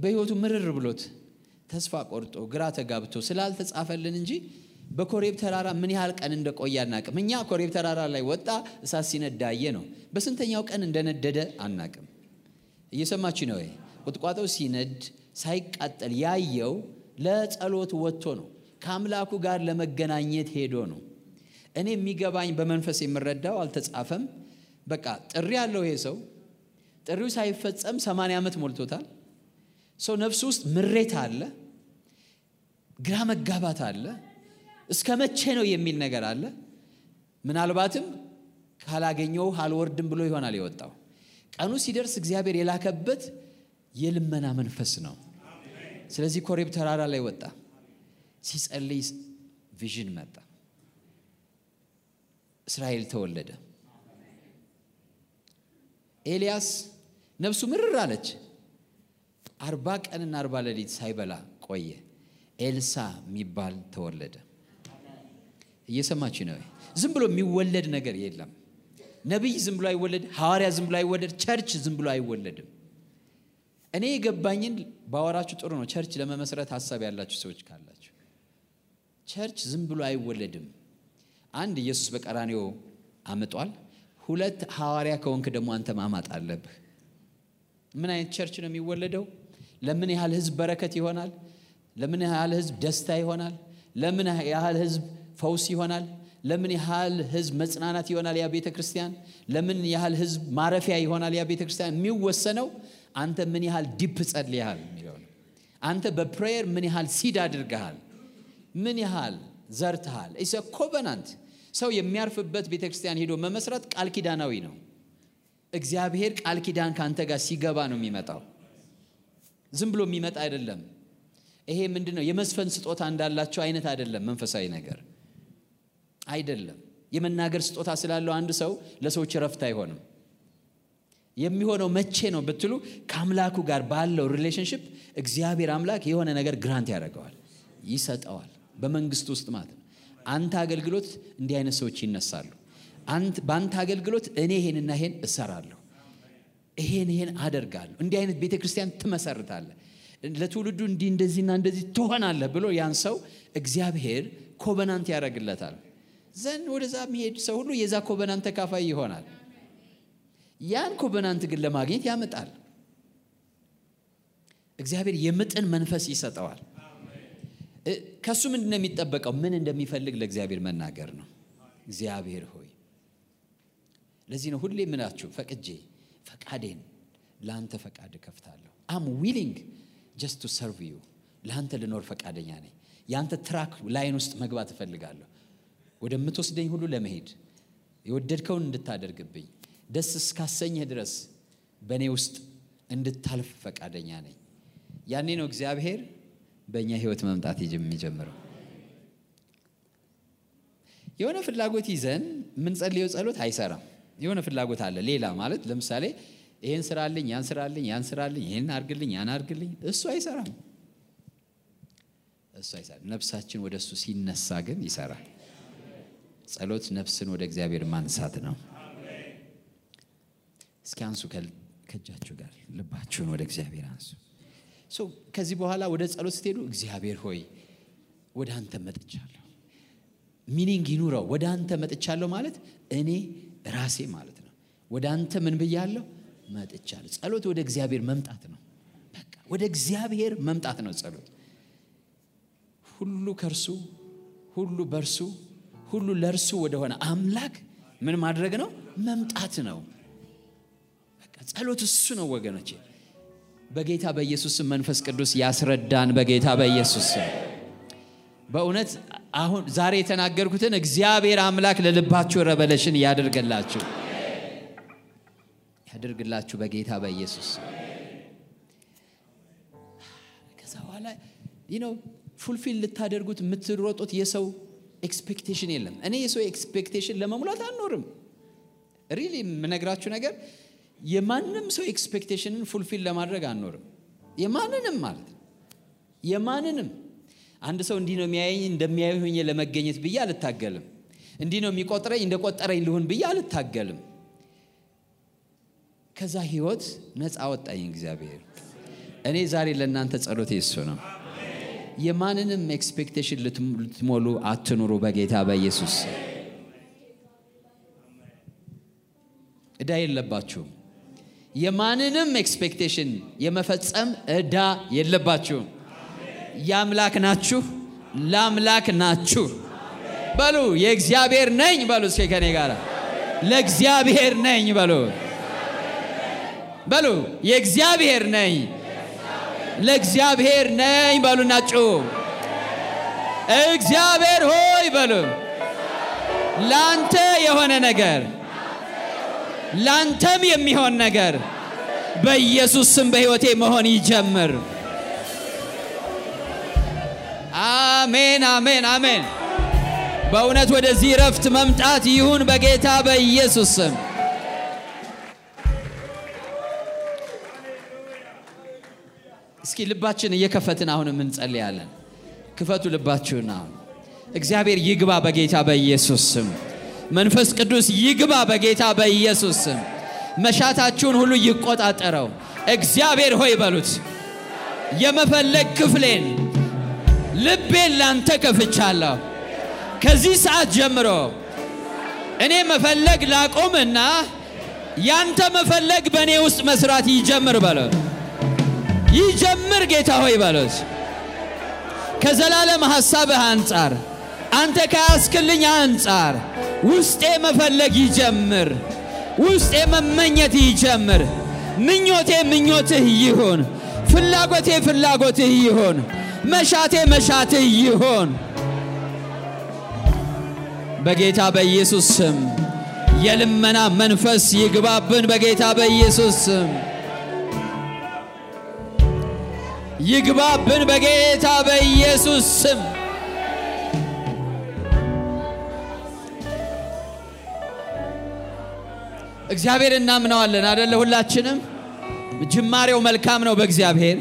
በሕይወቱ ምርር ብሎት ተስፋ ቆርጦ ግራ ተጋብቶ ስላልተጻፈልን እንጂ በኮሬብ ተራራ ምን ያህል ቀን እንደቆየ አናቅም። እኛ ኮሬብ ተራራ ላይ ወጣ እሳት ሲነዳየ ነው። በስንተኛው ቀን እንደነደደ አናቅም። እየሰማችሁ ነው ወይ? ቁጥቋጦው ሲነድ ሳይቃጠል ያየው ለጸሎት ወጥቶ ነው። ከአምላኩ ጋር ለመገናኘት ሄዶ ነው። እኔ የሚገባኝ በመንፈስ የምረዳው አልተጻፈም። በቃ ጥሪ ያለው ይሄ ሰው ጥሪው ሳይፈጸም ሰማንያ ዓመት ሞልቶታል። ሰው ነፍሱ ውስጥ ምሬት አለ፣ ግራ መጋባት አለ፣ እስከ መቼ ነው የሚል ነገር አለ። ምናልባትም ካላገኘው አልወርድም ብሎ ይሆናል የወጣው። ቀኑ ሲደርስ እግዚአብሔር የላከበት የልመና መንፈስ ነው። ስለዚህ ኮሬብ ተራራ ላይ ወጣ። ሲጸልይ vision መጣ። እስራኤል ተወለደ። ኤልያስ ነፍሱ ምርር አለች። አርባ ቀንና አርባ ሌሊት ሳይበላ ቆየ። ኤልሳዕ የሚባል ተወለደ። እየሰማችሁ ነው? ዝም ብሎ የሚወለድ ነገር የለም። ነቢይ ዝም ብሎ አይወለድ፣ ሐዋርያ ዝም ብሎ አይወለድ፣ church ዝም ብሎ አይወለድም። እኔ የገባኝን ባወራችሁ ጥሩ ነው። church ለመመስረት ሀሳብ ያላችሁ ሰዎች ካላችሁ church ዝም ብሎ አይወለድም። አንድ ኢየሱስ በቀራኒዮ አምጧል። ሁለት ሐዋርያ ከሆንክ ደግሞ አንተ ማማጥ አለብህ። ምን አይነት church ነው የሚወለደው? ለምን ያህል ህዝብ በረከት ይሆናል? ለምን ያህል ህዝብ ደስታ ይሆናል? ለምን ያህል ህዝብ ፈውስ ይሆናል? ለምን ያህል ህዝብ መጽናናት ይሆናል? ያ ቤተ ክርስቲያን ለምን ያህል ህዝብ ማረፊያ ይሆናል? ያ ቤተ ክርስቲያን የሚወሰነው አንተ ምን ያህል deep ጸልየሃል የሚለው አንተ በ prayer ምን ያህል seed አድርገሃል? ምን ያህል ዘርተሃል? is covenant ሰው የሚያርፍበት ቤተ ክርስቲያን ሄዶ መመስረት ቃል ኪዳናዊ ነው። እግዚአብሔር ቃል ኪዳን ከአንተ ጋር ሲገባ ነው የሚመጣው። ዝም ብሎ የሚመጣ አይደለም። ይሄ ምንድን ነው? የመዝፈን ስጦታ እንዳላቸው አይነት አይደለም። መንፈሳዊ ነገር አይደለም። የመናገር ስጦታ ስላለው አንድ ሰው ለሰዎች እረፍት አይሆንም። የሚሆነው መቼ ነው ብትሉ ከአምላኩ ጋር ባለው relationship እግዚአብሔር አምላክ የሆነ ነገር grant ያደርገዋል፣ ይሰጠዋል። በመንግስት ውስጥ ማለት ነው። አንተ አገልግሎት እንዲህ አይነት ሰዎች ይነሳሉ። በአንተ አገልግሎት እኔ ይሄንና ይሄን እሰራለሁ፣ ይሄን ይሄን አደርጋለሁ፣ እንዲህ አይነት ቤተ ክርስቲያን ትመሰርታለህ፣ ለትውልዱ እንዲህ እንደዚህና እንደዚህ ትሆናለህ ብሎ ያን ሰው እግዚአብሔር covenant ያደርግለታል። ዘንድ ወደዛ የሚሄድ ሰው ሁሉ የዛ covenant ተካፋይ ይሆናል። ያን covenant ግን ለማግኘት ያመጣል። እግዚአብሔር የምጥን መንፈስ ይሰጠዋል። ከሱ ምንድን የሚጠበቀው? ምን እንደሚፈልግ ለእግዚአብሔር መናገር ነው። እግዚአብሔር ሆይ ለዚህ ነው ሁሌ ምናችሁ ፈቅጄ ፈቃዴን ለአንተ ፈቃድ እከፍታለሁ። I'm willing just to serve you ለአንተ ልኖር ፈቃደኛ ነኝ። የአንተ track line ውስጥ መግባት እፈልጋለሁ። ወደምትወስደኝ ሁሉ ለመሄድ የወደድከውን እንድታደርግብኝ ደስ እስካሰኘህ ድረስ በእኔ ውስጥ እንድታልፍ ፈቃደኛ ነኝ። ያኔ ነው እግዚአብሔር በእኛ ህይወት መምጣት የሚጀምረው። የሆነ ፍላጎት ይዘን የምንጸልየው ጸሎት አይሰራም። የሆነ ፍላጎት አለ ሌላ ማለት ለምሳሌ ይህን ስራልኝ፣ ያን ስራልኝ፣ ያን ስራልኝ፣ ይህን አርግልኝ፣ ያን አርግልኝ፣ እሱ አይሰራም። እሱ አይሰራም። ነፍሳችን ወደ እሱ ሲነሳ ግን ይሰራል። ጸሎት ነፍስን ወደ እግዚአብሔር ማንሳት ነው። እስኪ አንሱ ከእጃችሁ ጋር ልባችሁን ወደ እግዚአብሔር አንሱ። ከዚህ በኋላ ወደ ጸሎት ስትሄዱ እግዚአብሔር ሆይ ወደ አንተ መጥቻለሁ። meaning ይኑረው። ወደ አንተ መጥቻለሁ ማለት እኔ ራሴ ማለት ነው። ወደ አንተ ምን ብያለሁ? መጥቻለሁ። ጸሎት ወደ እግዚአብሔር መምጣት ነው። በቃ ወደ እግዚአብሔር መምጣት ነው ጸሎት። ሁሉ ከእርሱ ሁሉ በእርሱ ሁሉ ለእርሱ ወደሆነ አምላክ ምን ማድረግ ነው? መምጣት ነው። በቃ ጸሎት እሱ ነው ወገኖቼ። በጌታ በኢየሱስ መንፈስ ቅዱስ ያስረዳን። በጌታ በኢየሱስ በእውነት አሁን ዛሬ የተናገርኩትን እግዚአብሔር አምላክ ለልባችሁ revelation ያደርግላችሁ ያደርግላችሁ በጌታ በኢየሱስ ከዛ በኋላ ነው fulfill ልታደርጉት የምትሮጡት የሰው expectation የለም። እኔ የሰው expectation ለመሙላት አልኖርም። really የምነግራችሁ ነገር የማንም ሰው expectation ን fulfill ለማድረግ አንኖርም። የማንንም ማለት የማንንም አንድ ሰው እንዲህ ነው የሚያየኝ እንደሚያዩ ሆኜ ለመገኘት ብዬ አልታገልም። እንዲህ ነው የሚቆጥረኝ እንደ ቆጠረኝ ልሁን ብዬ አልታገልም። ከዛ ህይወት ነፃ አወጣኝ እግዚአብሔር። እኔ ዛሬ ለእናንተ ጸሎት የሱ ነው። የማንንም expectation ልትሞሉ አትኑሩ በጌታ በኢየሱስ ዕዳ የለባችሁም። የማንንም expectation የመፈጸም ዕዳ የለባችሁም። የአምላክ ናችሁ፣ ለአምላክ ናችሁ። በሉ የእግዚአብሔር ነኝ በሉ። እስኪ ከኔ ጋር ለእግዚአብሔር ነኝ በሉ። በሉ የእግዚአብሔር ነኝ፣ ለእግዚአብሔር ነኝ በሉና ጩ እግዚአብሔር ሆይ በሉ ላንተ የሆነ ነገር ላንተም የሚሆን ነገር በኢየሱስ ስም በሕይወቴ መሆን ይጀምር። አሜን፣ አሜን፣ አሜን። በእውነት ወደዚህ ረፍት መምጣት ይሁን በጌታ በኢየሱስ ስም። እስኪ ልባችን እየከፈትን አሁንም እንጸልያለን። ክፈቱ ልባችሁን። እግዚአብሔር ይግባ በጌታ በኢየሱስ ስም። መንፈስ ቅዱስ ይግባ በጌታ በኢየሱስ ስም። መሻታችሁን ሁሉ ይቆጣጠረው። እግዚአብሔር ሆይ በሉት። የመፈለግ ክፍሌን ልቤን ላንተ ከፍቻለሁ። ከዚህ ሰዓት ጀምሮ እኔ መፈለግ ላቆምና ያንተ መፈለግ በእኔ ውስጥ መስራት ይጀምር በሉት። ይጀምር ጌታ ሆይ በሉት። ከዘላለም ሐሳብህ አንጻር አንተ ከያስክልኝ አንጻር ውስጤ መፈለግ ይጀምር። ውስጤ መመኘት ይጀምር። ምኞቴ ምኞትህ ይሁን። ፍላጎቴ ፍላጎትህ ይሁን። መሻቴ መሻትህ ይሁን። በጌታ በኢየሱስ ስም የልመና መንፈስ ይግባብን። በጌታ በኢየሱስ ስም ይግባብን። በጌታ በኢየሱስ ስም እግዚአብሔር እናምነዋለን አደለ? ሁላችንም ጅማሬው መልካም ነው በእግዚአብሔር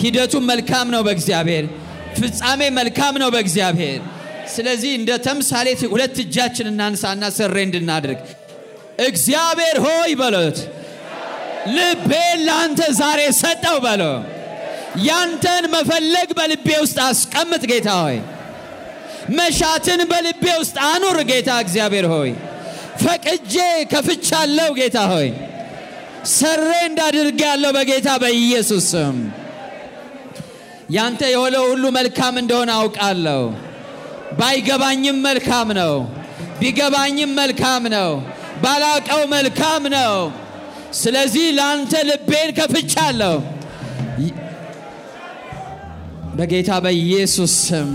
ሂደቱም መልካም ነው በእግዚአብሔር ፍጻሜ መልካም ነው በእግዚአብሔር። ስለዚህ እንደ ተምሳሌት ሁለት እጃችን እናንሳና ሰሬ እንድናድርግ እግዚአብሔር ሆይ በሎት ልቤን ለአንተ ዛሬ ሰጠው በለው። ያንተን መፈለግ በልቤ ውስጥ አስቀምጥ ጌታ ሆይ። መሻትን በልቤ ውስጥ አኑር ጌታ እግዚአብሔር ሆይ። ፈቅጄ ከፍቻለሁ ጌታ ሆይ። ሰሬ እንዳድርግ ያለው በጌታ በኢየሱስ ስም ያንተ የሆነው ሁሉ መልካም እንደሆነ አውቃለሁ። ባይገባኝም መልካም ነው፣ ቢገባኝም መልካም ነው፣ ባላቀው መልካም ነው። ስለዚህ ለአንተ ልቤን ከፍቻለሁ በጌታ በኢየሱስ ስም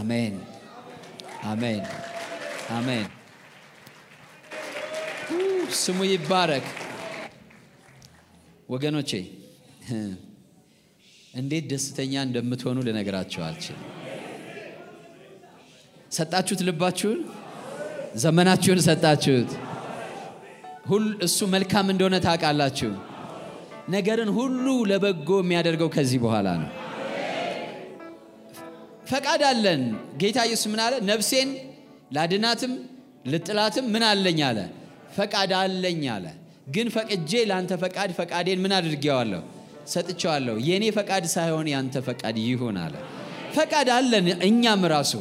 አሜን፣ አሜን፣ አሜን። ስሙ ይባረክ ወገኖቼ። እንዴት ደስተኛ እንደምትሆኑ ልነግራችሁ አልችልም። ሰጣችሁት፣ ልባችሁን፣ ዘመናችሁን ሰጣችሁት። እሱ መልካም እንደሆነ ታውቃላችሁ። ነገርን ሁሉ ለበጎ የሚያደርገው ከዚህ በኋላ ነው። ፈቃድ አለን። ጌታ ኢየሱስ ምን አለ? ነፍሴን ላድናትም ልጥላትም ምን አለኝ አለ? ፈቃድ አለኝ አለ። ግን ፈቅጄ ለአንተ ፈቃድ ፈቃዴን ምን አድርጌዋለሁ? ሰጥቼዋለሁ። የእኔ ፈቃድ ሳይሆን ያንተ ፈቃድ ይሁን አለ። ፈቃድ አለን እኛም ራሱ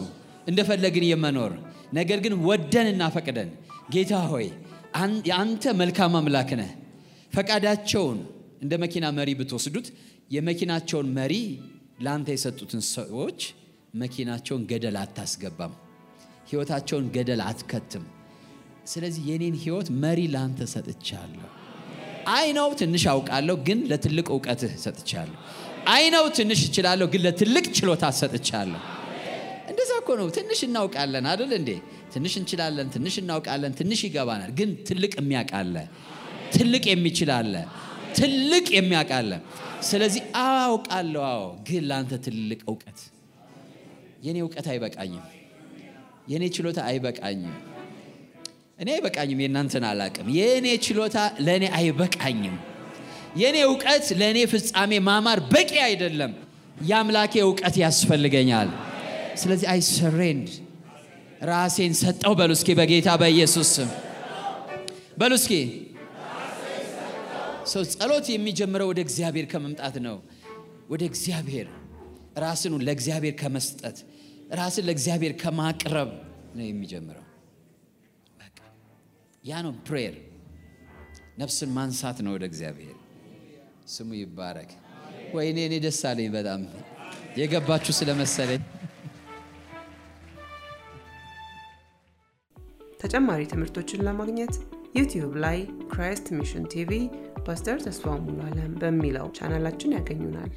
እንደፈለግን የመኖር ነገር ግን ወደንና ፈቅደን ጌታ ሆይ አንተ መልካም አምላክ ነህ። ፈቃዳቸውን እንደ መኪና መሪ ብትወስዱት የመኪናቸውን መሪ ለአንተ የሰጡትን ሰዎች መኪናቸውን ገደል አታስገባም፣ ህይወታቸውን ገደል አትከትም። ስለዚህ የኔን ህይወት መሪ ለአንተ ሰጥቻለሁ። አይ ነው ትንሽ አውቃለሁ፣ ግን ለትልቅ እውቀትህ ሰጥቻለሁ። አይ ነው ትንሽ እችላለሁ፣ ግን ለትልቅ ችሎታ ሰጥቻለሁ። እንደዛ እኮ ነው። ትንሽ እናውቃለን አይደል እንዴ? ትንሽ እንችላለን፣ ትንሽ እናውቃለን፣ ትንሽ ይገባናል። ግን ትልቅ የሚያውቃለ፣ ትልቅ የሚችላለ፣ ትልቅ የሚያውቃለ። ስለዚህ አውቃለሁ፣ አዎ፣ ግን ለአንተ ትልቅ እውቀት። የኔ እውቀት አይበቃኝም፣ የኔ ችሎታ አይበቃኝም። እኔ አይበቃኝም፣ የእናንተን አላቅም። የእኔ ችሎታ ለእኔ አይበቃኝም። የእኔ እውቀት ለእኔ ፍጻሜ ማማር በቂ አይደለም። የአምላኬ እውቀት ያስፈልገኛል። ስለዚህ አይ ሰሬንድ ራሴን ሰጠው በሉ እስኪ በጌታ በኢየሱስ በሉ እስኪ። ሰው ጸሎት የሚጀምረው ወደ እግዚአብሔር ከመምጣት ነው። ወደ እግዚአብሔር ራስን ለእግዚአብሔር ከመስጠት ራስን ለእግዚአብሔር ከማቅረብ ነው የሚጀምረው። ያ ነው prayer። ነፍስን ማንሳት ነው ወደ እግዚአብሔር። ስሙ ይባረክ። ወይኔ እኔ ደስ አለኝ በጣም የገባችሁ ስለመሰለኝ። ተጨማሪ ትምህርቶችን ለማግኘት ዩቲዩብ ላይ Christ Mission TV ፓስተር ተስፋ ሙሉ አለም በሚለው ቻናላችን ያገኙናል።